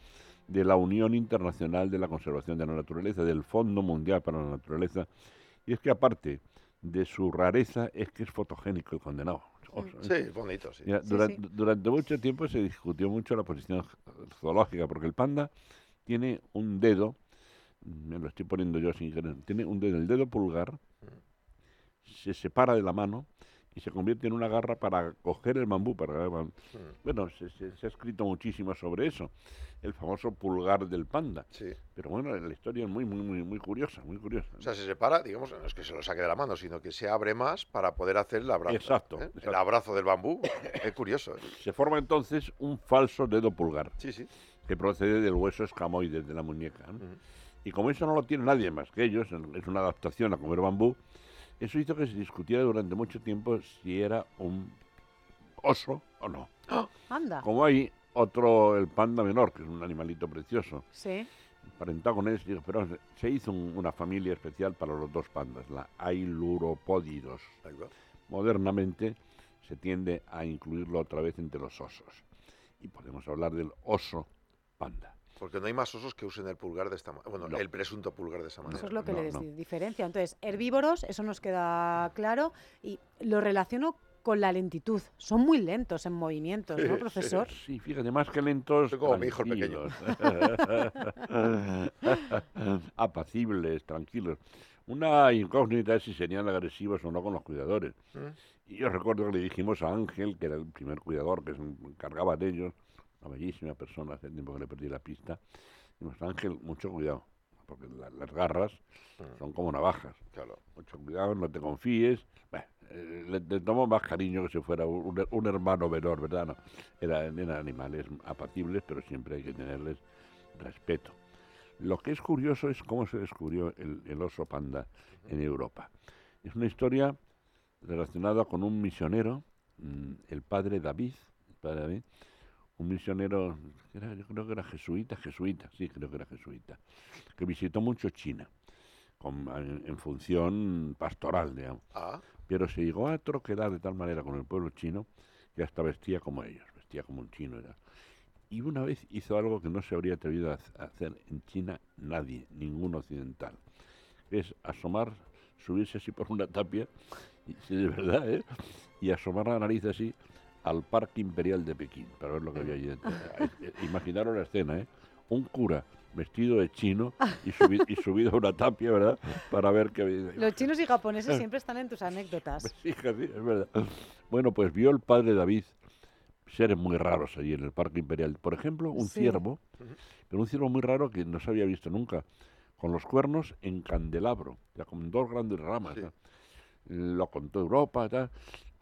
Speaker 22: de la Unión Internacional de la Conservación de la Naturaleza, del Fondo Mundial para la Naturaleza. Y es que aparte de su rareza, es que es fotogénico el condenado. O sea,
Speaker 3: Sí, es bonito, sí.
Speaker 22: Mira,
Speaker 3: Sí,
Speaker 22: durante,
Speaker 3: sí.
Speaker 22: durante mucho tiempo se discutió mucho la posición zoológica, porque el panda tiene un dedo, me lo estoy poniendo yo sin querer, tiene un dedo, el dedo pulgar, se separa de la mano y se convierte en una garra para coger el bambú. Para, Bueno, se, se- se ha escrito muchísimo sobre eso, el famoso pulgar del panda. Pero bueno, la historia es muy, muy, muy, muy curiosa, muy curiosa.
Speaker 3: O sea, se separa, digamos, no es que se lo saque de la mano, sino que se abre más para poder hacer el abrazo.
Speaker 22: Exacto,
Speaker 3: ¿eh? El
Speaker 22: exacto.
Speaker 3: abrazo del bambú. Es curioso. ¿eh?
Speaker 22: Se forma entonces un falso dedo pulgar.
Speaker 3: Sí, sí.
Speaker 22: Que procede del hueso escamoide de la muñeca. ¿no? Y como eso no lo tiene nadie más que ellos, es una adaptación a comer bambú, eso hizo que se discutiera durante mucho tiempo si era un oso o no.
Speaker 2: Anda.
Speaker 22: Como hay otro, el panda menor, que es un animalito precioso,
Speaker 2: Sí.
Speaker 22: emparentado con él, pero se- se hizo un- una familia especial para los dos pandas, la Ailuropódidos. Modernamente se tiende a incluirlo otra vez entre los osos. Y podemos hablar del oso panda.
Speaker 3: Porque no hay más osos que usen el pulgar de esta manera. Bueno,
Speaker 22: No.
Speaker 3: el presunto pulgar de esa manera.
Speaker 2: Eso es lo que
Speaker 22: No,
Speaker 2: les
Speaker 22: no.
Speaker 2: diferencia. Entonces, herbívoros, eso nos queda claro. Y lo relaciono con la lentitud. Son muy lentos en movimientos, ¿no, profesor?
Speaker 22: Sí, fíjate, más que lentos.
Speaker 3: como mi hijo el pequeño.
Speaker 22: Apacibles, tranquilos. Una incógnita es si serían agresivos o no con los cuidadores. Y yo recuerdo que le dijimos a Ángel, que era el primer cuidador que se encargaba de ellos, una bellísima persona, hace tiempo que le perdí la pista. Dijimos, Ángel, mucho cuidado, porque la- las garras son como navajas.
Speaker 3: Claro.
Speaker 22: Mucho cuidado, no te confíes. Bueno, eh, le, le tomo más cariño que si fuera un, hermano menor, ¿verdad? No, era- eran animales apacibles, pero siempre hay que tenerles respeto. Lo que es curioso es cómo se descubrió el, el oso panda en Europa. Es una historia relacionada con un misionero, mm, el padre David, el padre David, un misionero, era- yo creo que era jesuita, jesuita, sí, creo que era jesuita, que visitó mucho China con- en, en función pastoral, digamos.
Speaker 3: Ah.
Speaker 22: Pero se llegó a troquelar de tal manera con el pueblo chino que hasta vestía como ellos, vestía como un chino. Era. Y una vez hizo algo que no se habría atrevido a hac- a hacer en China nadie, ningún occidental, es asomar, subirse así por una tapia, y, sí, de verdad, ¿eh? y asomar la nariz así al Parque Imperial de Pekín para ver lo que había allí dentro. Eh, eh, Imaginaros la escena, ¿eh? Un cura vestido de chino y, subi- y subido a una tapia, ¿verdad? Para ver qué había.
Speaker 2: Los chinos y japoneses siempre están en tus anécdotas.
Speaker 22: Fíjate, es verdad. Bueno, pues vio el padre David seres muy raros allí en el Parque Imperial. Por ejemplo, un
Speaker 2: Sí.
Speaker 22: ciervo, pero un ciervo muy raro que no se había visto nunca, con los cuernos en candelabro, ya con dos grandes ramas. ¿no? Lo contó Europa, tal.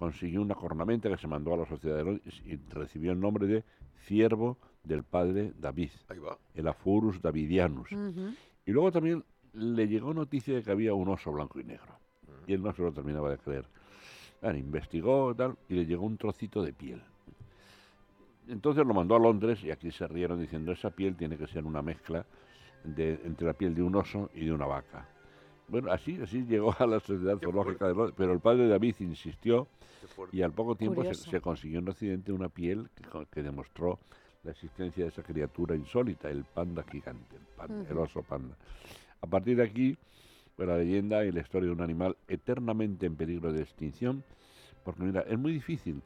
Speaker 22: Consiguió una cornamenta que se mandó a la sociedad de Londres y recibió el nombre de ciervo del padre David,
Speaker 3: Ahí va.
Speaker 22: el Afurus Davidianus. Y luego también le llegó noticia de que había un oso blanco y negro. Y él no se lo terminaba de creer. Claro, investigó tal, y le llegó un trocito de piel. Entonces lo mandó a Londres y aquí se rieron diciendo esa piel tiene que ser una mezcla de, entre la piel de un oso y de una vaca. Bueno, así, así llegó a la Sociedad Zoológica de Londres, pero el padre David insistió y al poco tiempo se, consiguió en Occidente una piel que, demostró la existencia de esa criatura insólita, el panda gigante, el, panda, el oso panda. A partir de aquí, pues la leyenda y la historia de un animal eternamente en peligro de extinción, porque mira, es muy difícil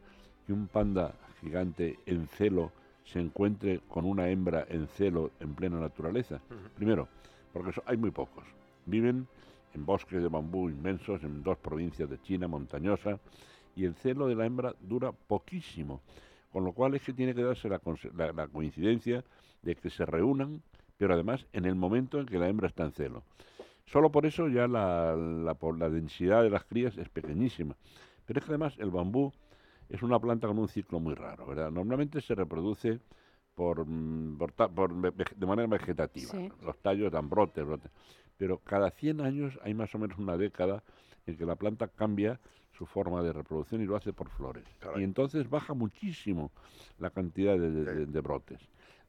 Speaker 22: que un panda gigante en celo se encuentre con una hembra en celo en plena naturaleza. Primero, porque so- hay muy pocos. Viven en bosques de bambú inmensos en dos provincias de China montañosa y el celo de la hembra dura poquísimo, con lo cual es que tiene que darse la, la- la coincidencia de que se reúnan, pero además en el momento en que la hembra está en celo. Solo por eso ya la, la densidad de las crías es pequeñísima. Pero es que además el bambú es una planta con un ciclo muy raro, ¿verdad? Normalmente se reproduce por, mm, por por de manera vegetativa.
Speaker 2: Sí.
Speaker 22: Los tallos dan brotes, brotes. Pero cada 100 años hay más o menos una década en que la planta cambia su forma de reproducción y lo hace por flores. Y entonces baja muchísimo la cantidad de, de- de- de brotes.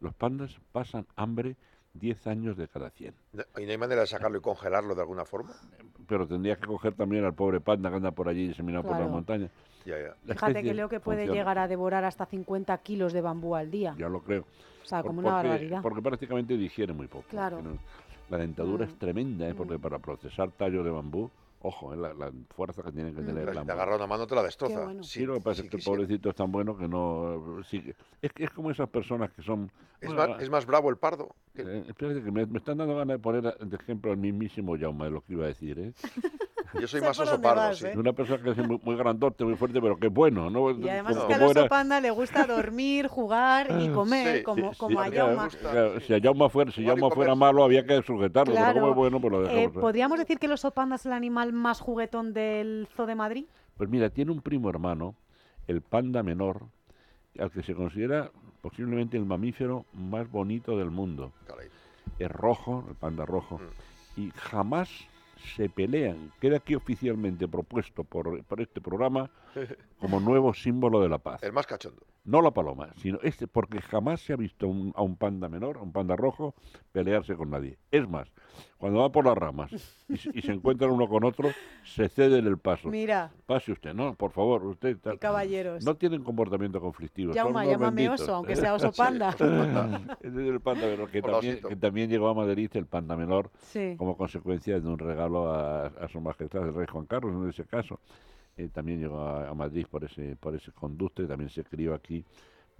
Speaker 22: Los pandas pasan hambre 10 años de cada 100.
Speaker 3: ¿Y no hay manera de sacarlo y congelarlo de alguna forma?
Speaker 22: Pero tendría que coger también al pobre panda que anda por allí diseminado por
Speaker 2: Claro.
Speaker 22: las montañas.
Speaker 3: Ya, ya.
Speaker 22: La
Speaker 2: Fíjate que leo que puede
Speaker 22: funciona.
Speaker 2: llegar a devorar hasta 50 kilos de bambú al día.
Speaker 22: Ya lo creo.
Speaker 2: O sea,
Speaker 22: Por-
Speaker 2: como una
Speaker 22: porque,
Speaker 2: barbaridad.
Speaker 22: Porque prácticamente digiere muy poco.
Speaker 2: Claro.
Speaker 22: La dentadura
Speaker 2: Mm.
Speaker 22: es tremenda, ¿eh? porque para procesar tallo de bambú, ojo, ¿eh? la, la fuerza que tiene que
Speaker 2: Mm.
Speaker 22: tener
Speaker 3: Pero
Speaker 22: la
Speaker 3: si te agarra una mano te la destroza.
Speaker 2: bueno.
Speaker 22: Sí, lo que pasa es que el pobrecito es tan bueno que no... sí, es, que es como esas personas que son...
Speaker 3: Es,
Speaker 22: bueno,
Speaker 3: más, es más bravo el pardo.
Speaker 22: Eh, espérate, que me, me están dando ganas de poner de ejemplo al mismísimo Jaume de lo que iba a decir, ¿eh?
Speaker 3: Yo soy más oso pardo,
Speaker 2: vas,
Speaker 3: sí.
Speaker 2: ¿eh?
Speaker 22: Una persona que es muy, muy grandote, muy fuerte, pero que es bueno, ¿no?
Speaker 2: Y además es
Speaker 22: Como-
Speaker 2: que al oso
Speaker 22: era-
Speaker 2: panda le gusta dormir, jugar y comer,
Speaker 22: Sí,
Speaker 2: como,
Speaker 22: sí,
Speaker 2: como a Jaume.
Speaker 22: claro, Si a Jaume fuera, si fuera malo, había que sujetarlo, pero
Speaker 2: Claro.
Speaker 22: como es bueno, pues lo
Speaker 2: Eh,
Speaker 22: dejamos. ¿eh?
Speaker 2: ¿Podríamos decir que el oso panda es el animal más juguetón del Zoo de Madrid?
Speaker 22: Pues mira, tiene un primo hermano, el panda menor, al que se considera posiblemente el mamífero más bonito del mundo.
Speaker 3: Caray.
Speaker 22: Es rojo, el panda rojo,
Speaker 3: Mm.
Speaker 22: y jamás se pelean. Queda aquí oficialmente propuesto por, por este programa como nuevo símbolo de la paz.
Speaker 3: El más cachondo.
Speaker 22: No la paloma, sino este, porque jamás se ha visto un- a un panda menor, a un panda rojo, pelearse con nadie. Es más, cuando va por las ramas y, se- y se encuentran uno con otro, se ceden el paso.
Speaker 2: Mira,
Speaker 22: Pase usted, no, por favor, usted. tal.
Speaker 2: caballeros.
Speaker 22: No tienen comportamiento conflictivo. unos
Speaker 2: llámame
Speaker 22: benditos.
Speaker 2: oso, aunque sea oso panda.
Speaker 22: Ese es el panda menor, que también,
Speaker 3: osito.
Speaker 22: que también llegó a Madrid el panda menor
Speaker 2: Sí.
Speaker 22: como consecuencia de un regalo a, a su majestad el rey Juan Carlos, en ese caso. Eh, también llegó a, a Madrid por ese, por ese conducto y también se crió aquí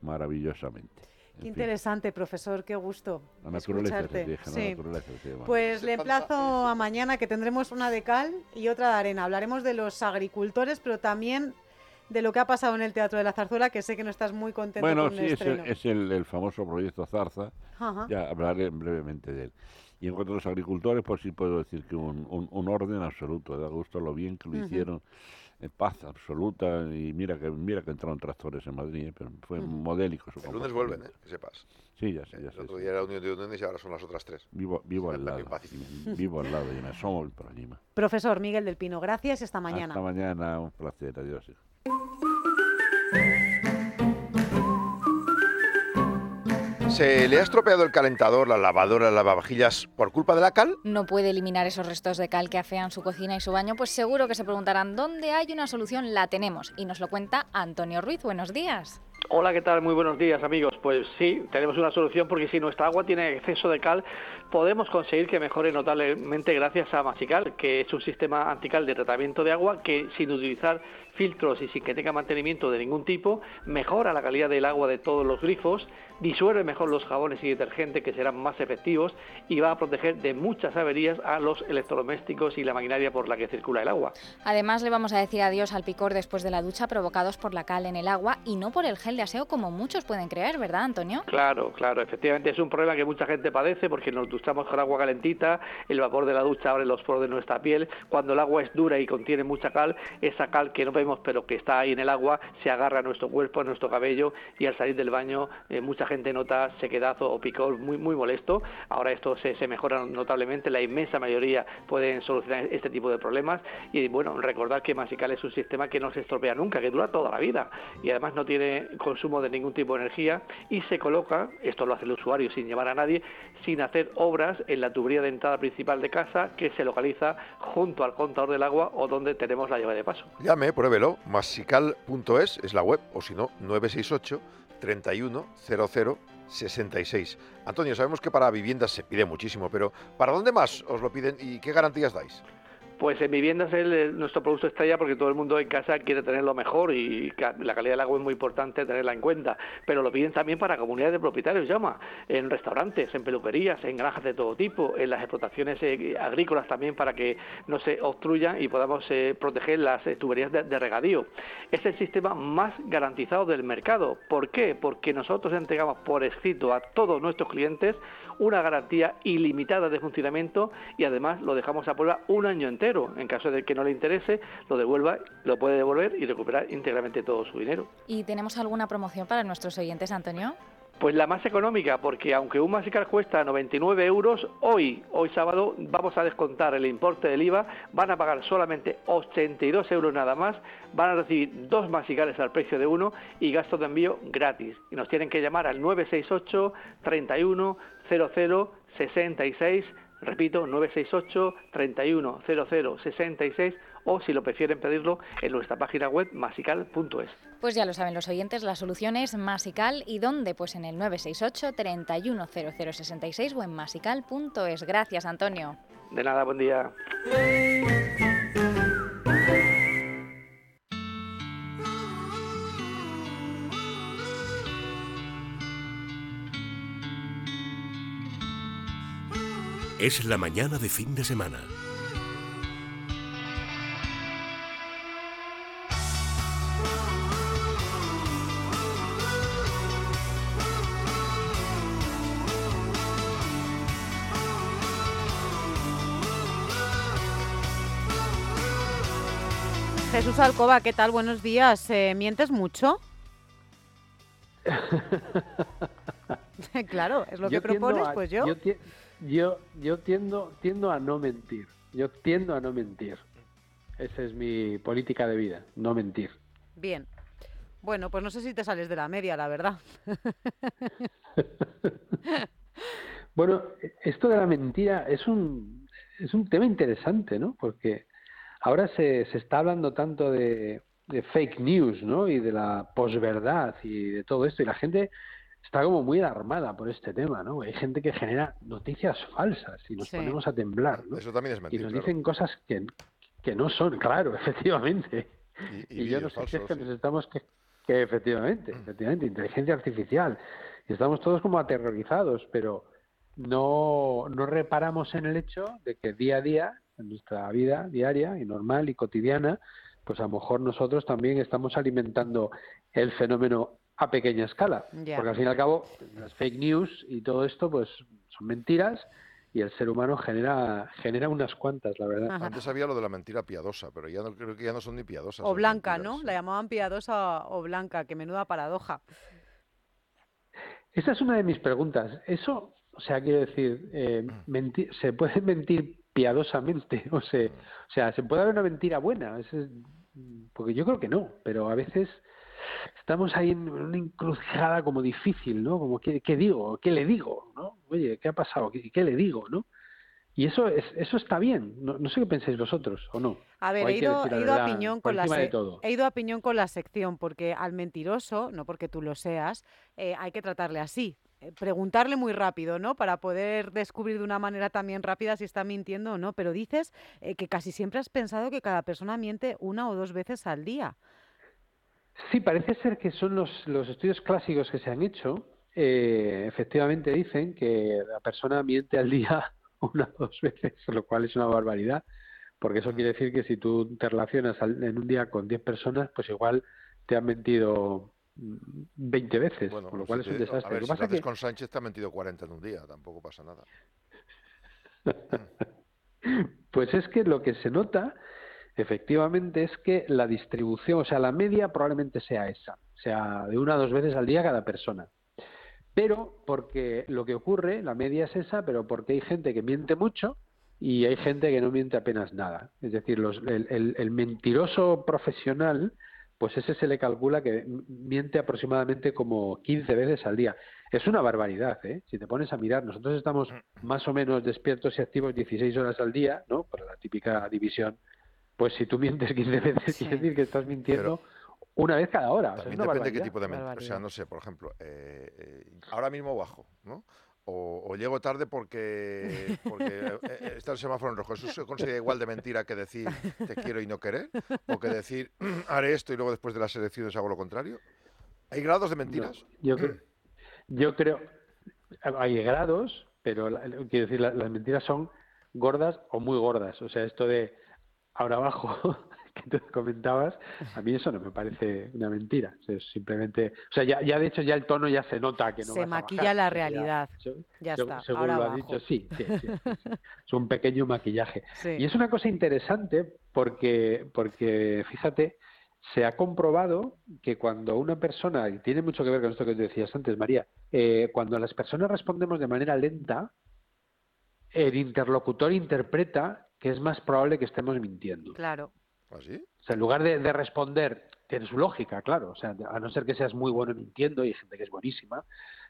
Speaker 22: maravillosamente. En
Speaker 2: Qué
Speaker 22: fin,
Speaker 2: interesante, profesor, qué gusto
Speaker 22: la naturaleza,
Speaker 2: escucharte.
Speaker 22: se deja, la
Speaker 2: Sí.
Speaker 22: naturaleza se llama.
Speaker 2: Pues le emplazo a mañana que tendremos una de cal y otra de arena. Hablaremos de los agricultores, pero también de lo que ha pasado en el Teatro de la Zarzuela, que sé que no estás muy contento
Speaker 22: Bueno,
Speaker 2: con
Speaker 22: sí,
Speaker 2: el
Speaker 22: es,
Speaker 2: estreno.
Speaker 22: el, es el, el famoso proyecto Zarza.
Speaker 2: Ajá.
Speaker 22: Ya hablaré brevemente de él. Y en cuanto a los agricultores, pues sí puedo decir que un, un, un orden absoluto. Da gusto lo bien que lo hicieron. En paz absoluta. Y mira que mira que entraron tractores en Madrid, ¿eh? pero fue
Speaker 3: Ujú.
Speaker 22: modélico su
Speaker 3: El lunes vuelven, ¿eh? que sepas.
Speaker 22: Sí, ya sé, ya
Speaker 3: El
Speaker 22: sé.
Speaker 3: otro
Speaker 22: sí.
Speaker 3: día era Unión de Uniones y ahora son las otras tres.
Speaker 22: Vivo, vivo al lado. Vivo al lado y me asomo por allí. ma.
Speaker 2: Profesor Miguel del Pino, gracias y hasta mañana.
Speaker 22: Hasta mañana, un placer. Adiós. hijo.
Speaker 3: ¿Se le ha estropeado el calentador, la lavadora, las lavavajillas por culpa de la cal?
Speaker 23: no puede eliminar esos restos de cal que afean su cocina y su baño, pues seguro que se preguntarán dónde hay una solución, la tenemos. Y nos lo cuenta Antonio Ruiz. Buenos días.
Speaker 24: Hola, ¿qué tal? Muy buenos días, amigos. Pues sí, tenemos una solución porque si nuestra agua tiene exceso de cal, podemos conseguir que mejore notablemente gracias a Masical, que es un sistema antical de tratamiento de agua que sin utilizar filtros y sin que tenga mantenimiento de ningún tipo, mejora la calidad del agua de todos los grifos, disuelve mejor los jabones y detergentes que serán más efectivos y va a proteger de muchas averías a los electrodomésticos y la maquinaria por la que circula el agua.
Speaker 23: Además, le vamos a decir adiós al picor después de la ducha provocados por la cal en el agua y no por el gel de aseo como muchos pueden creer, ¿verdad, Antonio?
Speaker 24: Claro, claro, efectivamente es un problema que mucha gente padece porque nos duchamos con agua calentita, el vapor de la ducha abre los poros de nuestra piel, cuando el agua es dura y contiene mucha cal, esa cal que no vemos pero que está ahí en el agua se agarra a nuestro cuerpo, a nuestro cabello y al salir del baño eh, mucha gente nota sequedad o picor muy muy molesto. Ahora esto se, mejora notablemente, la inmensa mayoría pueden solucionar este tipo de problemas y bueno, recordar que Masical es un sistema que no se estropea nunca, que dura toda la vida y además no tiene consumo de ningún tipo de energía y se coloca, esto lo hace el usuario sin llevar a nadie, sin hacer obras en la tubería de entrada principal de casa que se localiza junto al contador del agua o donde tenemos la llave de paso.
Speaker 3: Llame, pruébelo, masical.es es la web, o si no, 968 31 00 66. Antonio, sabemos que para viviendas se pide muchísimo, pero ¿para dónde más os lo piden y qué garantías dais?
Speaker 24: Pues en viviendas nuestro producto estrella porque todo el mundo en casa quiere tener lo mejor y la calidad del agua es muy importante tenerla en cuenta. Pero lo piden también para comunidades de propietarios, llama, en restaurantes, en peluquerías, en granjas de todo tipo, en las explotaciones eh, agrícolas también para que no se obstruyan y podamos eh, proteger las tuberías de, de regadío. Es el sistema más garantizado del mercado. ¿Por qué? Porque nosotros entregamos por escrito a todos nuestros clientes una garantía ilimitada de funcionamiento y además lo dejamos a prueba un año entero. En caso de que no le interese, lo devuelva, lo puede devolver y recuperar íntegramente todo su dinero.
Speaker 23: ¿Y tenemos alguna promoción para nuestros oyentes, Antonio?
Speaker 24: Pues la más económica, porque aunque un Masicar cuesta 99 euros, hoy, hoy sábado, vamos a descontar el importe del IVA, van a pagar solamente 82 euros nada más, van a recibir dos Masicares al precio de uno y gastos de envío gratis. Y nos tienen que llamar al 968 31 00 66, repito, 968 31 00 66 o si lo prefieren pedirlo en nuestra página web masical.es.
Speaker 23: Pues ya lo saben los oyentes, la solución es Masical. ¿Y dónde? Pues en el 968 310066 o en masical.es. Gracias, Antonio.
Speaker 24: De nada, buen día.
Speaker 1: Es la mañana de fin de semana.
Speaker 2: Jesús Alcoba, ¿qué tal? Buenos días. Eh, ¿Mientes mucho? claro, es lo
Speaker 25: Yo
Speaker 2: que propones,
Speaker 25: a-
Speaker 2: pues yo.
Speaker 25: Yo, yo tiendo, tiendo a no mentir. Yo tiendo a no mentir. Esa es mi política de vida, no mentir.
Speaker 2: Bien. Bueno, pues no sé si te sales de la media, la verdad.
Speaker 25: Bueno, esto de la mentira es un, es un tema interesante, ¿no? Porque ahora se, se está hablando tanto de, de fake news, ¿no? Y de la posverdad y de todo esto. Y la gente está como muy alarmada por este tema, ¿no? Hay gente que genera noticias falsas y nos
Speaker 3: Sí.
Speaker 25: ponemos a temblar, ¿no?
Speaker 3: Eso también es
Speaker 25: y
Speaker 3: mentir,
Speaker 25: nos
Speaker 3: claro.
Speaker 25: dicen cosas que, que no son, claro, efectivamente.
Speaker 3: Y- y
Speaker 25: yo no sé si es
Speaker 3: falsos,
Speaker 25: que
Speaker 3: sí.
Speaker 25: nos estamos que, que efectivamente, efectivamente, inteligencia artificial. Y estamos todos como aterrorizados, pero no, no reparamos en el hecho de que día a día, en nuestra vida diaria y normal y cotidiana, pues a lo mejor nosotros también estamos alimentando el fenómeno a pequeña escala.
Speaker 2: Ya.
Speaker 25: Porque al fin y al cabo, las fake news y todo esto, pues son mentiras y el ser humano genera, genera unas cuantas, la verdad.
Speaker 3: Antes había lo de la mentira piadosa, pero ya no creo que ya no son ni piadosas.
Speaker 2: O blanca,
Speaker 3: mentiras.
Speaker 2: ¿no? La llamaban piadosa o blanca, que menuda paradoja.
Speaker 25: Esa es una de mis preguntas. Eso, o sea, quiero decir, eh, menti- ¿se puede mentir piadosamente? O, se, o sea, ¿se puede haber una mentira buena? Es- porque yo creo que no, pero a veces estamos ahí en una encrucijada como difícil, ¿no? Como, ¿qué, qué digo? ¿Qué le digo? ¿no? Oye, ¿qué ha pasado? ¿Qué, qué le digo? ¿no? Y eso es, eso está bien. No, no sé qué pensáis vosotros, ¿o no?
Speaker 2: A ver,
Speaker 25: ¿O
Speaker 2: he ido, he ido a piñón con la he ido a piñón con la sección, porque al mentiroso, no porque tú lo seas, eh, hay que tratarle así. eh, preguntarle muy rápido, ¿no? Para poder descubrir de una manera también rápida si está mintiendo o no. Pero dices eh, que casi siempre has pensado que cada persona miente una o dos veces al día.
Speaker 25: Sí, parece ser que son los, los estudios clásicos que se han hecho. eh, efectivamente dicen que la persona miente al día una o dos veces, lo cual es una barbaridad, porque eso quiere decir que si tú te relacionas en un día con 10 personas, pues igual te han mentido mm, 20 veces,
Speaker 3: Bueno,
Speaker 25: con lo
Speaker 3: si
Speaker 25: cual es un desastre.
Speaker 3: A ver,
Speaker 25: Lo que
Speaker 3: si lo
Speaker 25: pasa
Speaker 3: haces
Speaker 25: que-
Speaker 3: con Sánchez te ha mentido 40 en un día, tampoco pasa nada.
Speaker 25: Pues es que lo que se nota efectivamente es que la distribución, o sea, la media probablemente sea esa, o sea, de una a dos veces al día cada persona. Pero porque lo que ocurre, la media es esa, pero porque hay gente que miente mucho y hay gente que no miente apenas nada. Es decir, los- el, el- el mentiroso profesional, pues ese se le calcula que miente aproximadamente como 15 veces al día. Es una barbaridad, ¿eh? Si te pones a mirar, nosotros estamos más o menos despiertos y activos 16 horas al día, ¿no? Por la típica división. Pues si tú mientes 15 veces, quiere decir que estás mintiendo una vez cada hora. O sea,
Speaker 3: También depende qué tipo de mentira. O sea, no sé, por ejemplo, eh, eh, ahora mismo bajo, ¿no? O, o llego tarde porque, porque eh, está el semáforo en rojo. ¿Eso se considera igual de mentira que decir te quiero y no querer? ¿O que decir haré esto y luego después de las elecciones hago lo contrario? ¿Hay grados de mentiras?
Speaker 25: Yo, cre- yo creo, hay grados, pero la- quiero decir, la- las mentiras son gordas o muy gordas. O sea, esto de ahora abajo que tú comentabas, a mí eso no me parece una mentira. O sea, es simplemente, o sea, ya, ya de hecho ya el tono ya se nota que no
Speaker 2: Se
Speaker 25: vas a
Speaker 2: maquilla
Speaker 25: bajar,
Speaker 2: la
Speaker 25: ya-
Speaker 2: realidad. Ya
Speaker 25: se-
Speaker 2: está,
Speaker 25: Según
Speaker 2: ahora
Speaker 25: lo has
Speaker 2: abajo.
Speaker 25: dicho, sí, sí, sí, sí, sí. Es un pequeño maquillaje. Y es una cosa interesante porque, porque fíjate, se ha comprobado que cuando una persona, y tiene mucho que ver con esto que tú decías antes, María, eh, cuando las personas respondemos de manera lenta, el interlocutor interpreta que es más probable que estemos mintiendo.
Speaker 2: Claro.
Speaker 3: ¿Así?
Speaker 25: O sea, en lugar de, de responder, tiene su lógica, claro. O sea, a no ser que seas muy bueno mintiendo, y hay gente que es buenísima,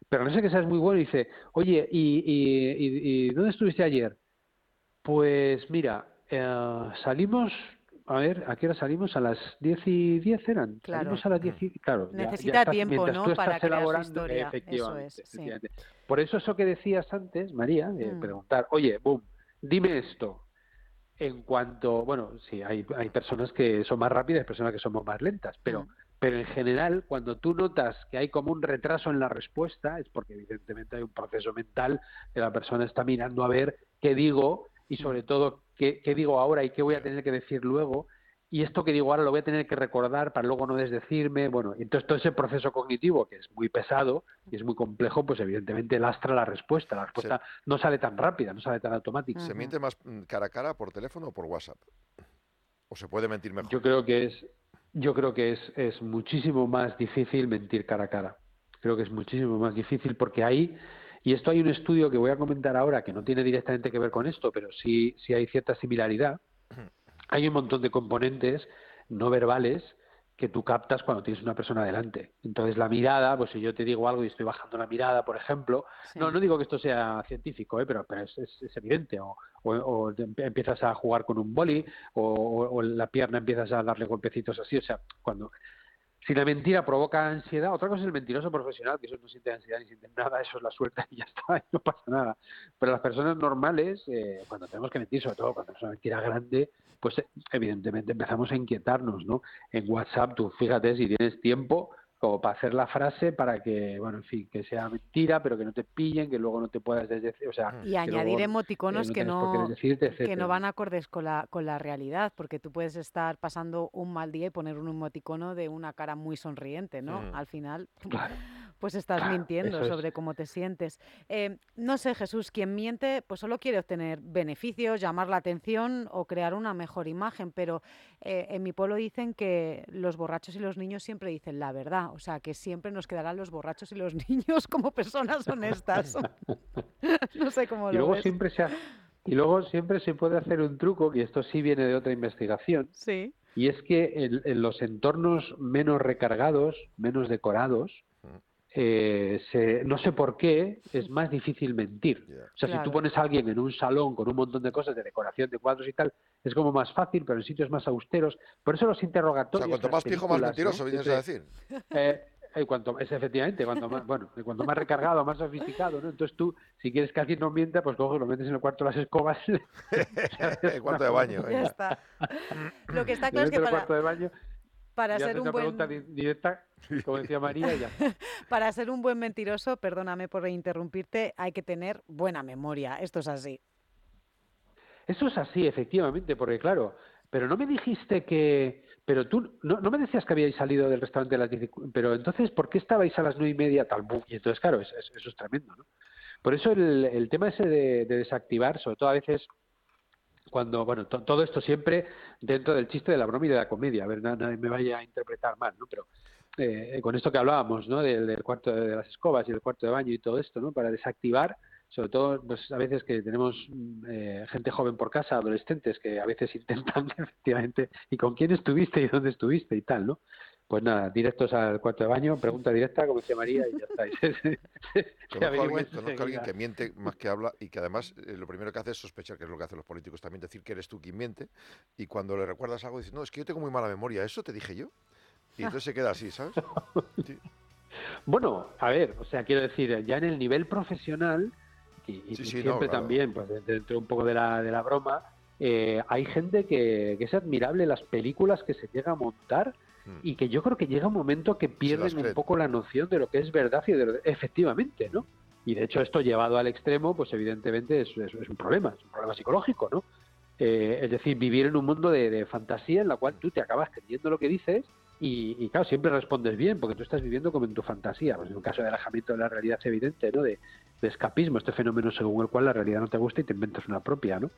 Speaker 25: pero a no ser que seas muy bueno y dice, oye, ¿y, y, y- y dónde estuviste ayer? Pues mira, eh, salimos, a ver, ¿a qué hora salimos? ¿A las 10 y 10 eran?
Speaker 2: Claro.
Speaker 25: Salimos a las 10 y... Claro, ya- ya
Speaker 2: Necesita
Speaker 25: estás-
Speaker 2: tiempo,
Speaker 25: mientras
Speaker 2: ¿no?
Speaker 25: tú
Speaker 2: para crear su
Speaker 25: elaborando,
Speaker 2: historia. Eso
Speaker 25: efectivamente,
Speaker 2: es, sí.
Speaker 25: efectivamente. Por eso eso que decías antes, María, de
Speaker 2: Mm.
Speaker 25: preguntar, oye, boom, dime esto. En cuanto, bueno, sí, hay, hay personas que son más rápidas, hay personas que somos más lentas, pero, pero en general, cuando tú notas que hay como un retraso en la respuesta, es porque evidentemente hay un proceso mental que la persona está mirando a ver qué digo y sobre todo qué, qué digo ahora y qué voy a tener que decir luego. Y esto que digo ahora lo voy a tener que recordar para luego no desdecirme. Bueno, entonces todo ese proceso cognitivo, que es muy pesado y es muy complejo, pues evidentemente lastra la respuesta. La respuesta no sale tan rápida, no sale tan automática.
Speaker 3: ¿Se miente más cara a cara por teléfono o por WhatsApp? ¿O se puede mentir mejor?
Speaker 25: Yo creo que es, yo creo que es, es muchísimo más difícil mentir cara a cara. Creo que es muchísimo más difícil porque ahí, y esto hay un estudio que voy a comentar ahora que no tiene directamente que ver con esto, pero sí, sí hay cierta similaridad. Hay un montón de componentes no verbales que tú captas cuando tienes una persona delante. Entonces la mirada, pues si yo te digo algo y estoy bajando la mirada, por ejemplo, no, no digo que esto sea científico, ¿eh? pero, pero es, es- es evidente. O, o- o empiezas a jugar con un boli, o, o- la pierna empiezas a darle golpecitos así. O sea, cuando si la mentira provoca ansiedad, otra cosa es el mentiroso profesional, que eso no siente ansiedad ni siente nada, eso es la suerte y ya está, no pasa nada. Pero las personas normales, eh, cuando tenemos que mentir, sobre todo cuando es una mentira grande, pues eh, evidentemente empezamos a inquietarnos, ¿no? En WhatsApp, tú fíjate si tienes tiempo como para hacer la frase para que, bueno, en fin, que sea mentira, pero que no te pillen, que luego no te puedas desdecir, o sea,
Speaker 2: Y
Speaker 25: que
Speaker 2: añadir
Speaker 25: luego, eh,
Speaker 2: emoticonos
Speaker 25: no
Speaker 2: que no, que no van acordes con la, con la realidad, porque tú puedes estar pasando un mal día y poner un emoticono de una cara muy sonriente, ¿no?
Speaker 25: Mm.
Speaker 2: Al final,
Speaker 25: Claro.
Speaker 2: pues estás mintiendo
Speaker 25: es.
Speaker 2: sobre cómo te sientes. Eh, no sé, Jesús, quien miente, pues solo quiere obtener beneficios, llamar la atención o crear una mejor imagen, pero eh, en mi pueblo dicen que los borrachos y los niños siempre dicen la verdad, o sea, que siempre nos quedarán los borrachos y los niños como personas honestas. no sé cómo
Speaker 25: y
Speaker 2: lo
Speaker 25: luego
Speaker 2: ves.
Speaker 25: siempre se ha- y luego siempre se puede hacer un truco que esto sí viene de otra investigación
Speaker 2: Sí.
Speaker 25: y es que en, en los entornos menos recargados menos decorados eh, se- no sé por qué es más difícil mentir o sea si tú pones a alguien en un salón con un montón de cosas de decoración de cuadros y tal es como más fácil pero en sitios más austeros por eso los
Speaker 3: O
Speaker 25: interrogatorios
Speaker 3: sea, cuanto más pijo, más mentiroso,
Speaker 25: ¿no?
Speaker 3: vienes a decir.
Speaker 25: eh, eh, cuanto es efectivamente, cuanto más, bueno, de cuanto más recargado, más sofisticado, ¿no? Entonces tú, si quieres que alguien no mienta, pues coges, lo metes en el cuarto de las escobas.
Speaker 3: el cuarto de baño.
Speaker 2: Ya
Speaker 3: venga.
Speaker 2: está. Lo que está claro es que
Speaker 25: el
Speaker 2: para,
Speaker 25: cuarto de baño
Speaker 2: para
Speaker 25: y
Speaker 2: ser un
Speaker 25: una
Speaker 2: buen
Speaker 25: directa, como decía María, ya.
Speaker 2: para ser un buen mentiroso, perdóname por interrumpirte, hay que tener buena memoria. Esto es así.
Speaker 25: Eso es así, efectivamente, porque claro, pero no me dijiste que, pero tú, no, no me decías que habíais salido del restaurante a las 10, y cu- pero entonces, ¿por qué estabais a las nueve y media tal? Y entonces, claro, es- es- eso es tremendo, ¿no? Por eso el, el tema ese de, de desactivar, sobre todo a veces cuando, bueno, to- todo esto siempre dentro del chiste de la broma y de la comedia, a ver, na- nadie me vaya a interpretar mal, ¿no? Pero eh, con esto que hablábamos, ¿no? Del, del cuarto de, las escobas y el cuarto de baño y todo esto, ¿no? Para desactivar, sobre todo, pues a veces que tenemos mm, eh, gente joven por casa, adolescentes, que a veces intentan efectivamente, ¿y con quién estuviste y dónde estuviste y tal, ¿no? Pues nada, directos al cuarto de baño, pregunta directa, como decía María, y ya está. Y se- se- se
Speaker 3: Conozco alguien, conozco a alguien que miente más que habla y que además eh, lo primero que hace es sospechar, que es lo que hacen los políticos también, decir que eres tú quien miente y cuando le recuerdas algo dices, no, es que yo tengo muy mala memoria, ¿eso te dije yo? Y entonces se queda así, ¿sabes? Sí.
Speaker 25: Bueno, a ver, o sea, quiero decir, ya en el nivel profesional, y, y
Speaker 3: Sí, sí, no,
Speaker 25: siempre
Speaker 3: claro.
Speaker 25: también, pues de- dentro un poco de la, de la broma, eh, hay gente que, que es admirable las películas que se llega a montar y que yo creo que llega un momento que pierden un poco la noción de lo que es verdad y de lo efectivamente, ¿no? Y de hecho esto llevado al extremo, pues evidentemente es, es- es un problema, es un problema psicológico, ¿no? Eh, es decir, vivir en un mundo de, de fantasía en la cual tú te acabas creyendo lo que dices y, y, claro, siempre respondes bien porque tú estás viviendo como en tu fantasía. Pues en un caso de alejamiento de la realidad es evidente, ¿no? De, de escapismo, este fenómeno según el cual la realidad no te gusta y te inventas una propia, ¿no?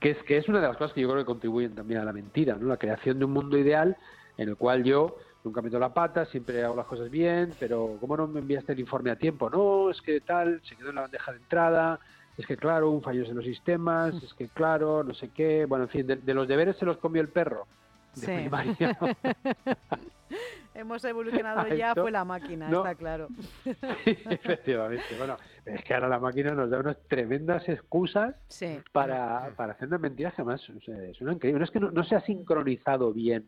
Speaker 25: que es, que es una de las cosas que yo creo que contribuyen también a la mentira, ¿no? La creación de un mundo ideal en el cual yo nunca meto la pata, siempre hago las cosas bien, pero ¿cómo no me enviaste el informe a tiempo? No, es que tal, se quedó en la bandeja de entrada, es que claro, un fallo en los sistemas, es que claro, no sé qué, bueno, en fin, de, de los deberes se los comió el perro. De
Speaker 2: Sí.
Speaker 25: primaria.
Speaker 2: Hemos evolucionado ya, fue la máquina,
Speaker 25: no.
Speaker 2: está claro.
Speaker 25: Efectivamente. Bueno, es que ahora la máquina nos da unas tremendas excusas
Speaker 2: Sí.
Speaker 25: para, para hacer unas mentiras que además suenan increíbles. No es que no, no se ha sincronizado bien.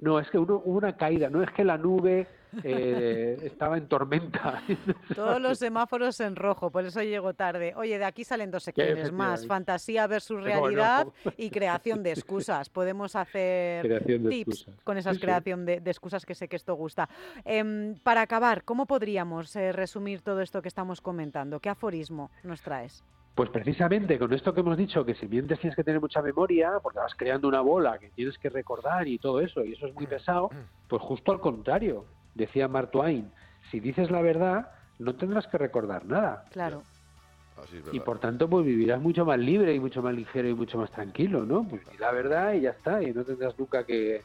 Speaker 25: No, es que uno, hubo una caída. No es que la nube eh, estaba en tormenta.
Speaker 2: Todos los semáforos en rojo, por eso llego tarde. Oye, de aquí salen dos secciones más, fantasía versus realidad y creación de excusas. Podemos hacer tips
Speaker 25: excusas.
Speaker 2: con esa
Speaker 25: Sí, sí.
Speaker 2: creación de, de excusas que sé que esto gusta. Em, para acabar, ¿cómo podríamos eh, resumir todo esto que estamos comentando? ¿Qué aforismo nos traes?
Speaker 25: Pues precisamente con esto que hemos dicho, que si mientes tienes que tener mucha memoria, porque vas creando una bola que tienes que recordar y todo eso, y eso es muy pesado, pues justo al contrario, decía Mark Twain, si dices la verdad, no tendrás que recordar nada.
Speaker 2: Claro.
Speaker 3: Así es
Speaker 25: Y por tanto, pues vivirás mucho más libre y mucho más ligero y mucho más tranquilo, ¿no? Pues di la verdad y ya está, y no tendrás nunca que,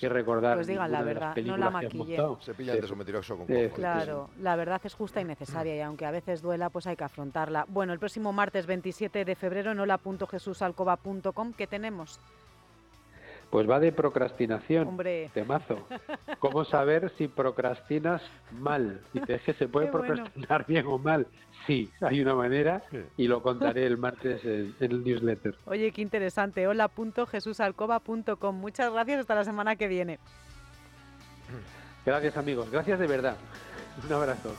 Speaker 25: que recordar.
Speaker 2: Pues digan la verdad, no la maquillen.
Speaker 3: Se pillan de su mentiroso con cojones.
Speaker 2: Claro, la verdad es justa y necesaria y aunque a veces duela, pues hay que afrontarla. Bueno, el próximo martes 27 de febrero en hola.jesusalcoba.com, ¿qué tenemos?
Speaker 25: Pues va de procrastinación.
Speaker 2: Hombre.
Speaker 25: Temazo. ¿Cómo saber si procrastinas mal? Dices es que se puede
Speaker 2: Qué bueno.
Speaker 25: procrastinar bien o mal. Sí, hay una manera y lo contaré el martes en, en el newsletter.
Speaker 2: Oye, qué interesante, hola.jesusalcoba.com. Muchas gracias, hasta la semana que viene.
Speaker 25: Gracias amigos, gracias de verdad. Un abrazo.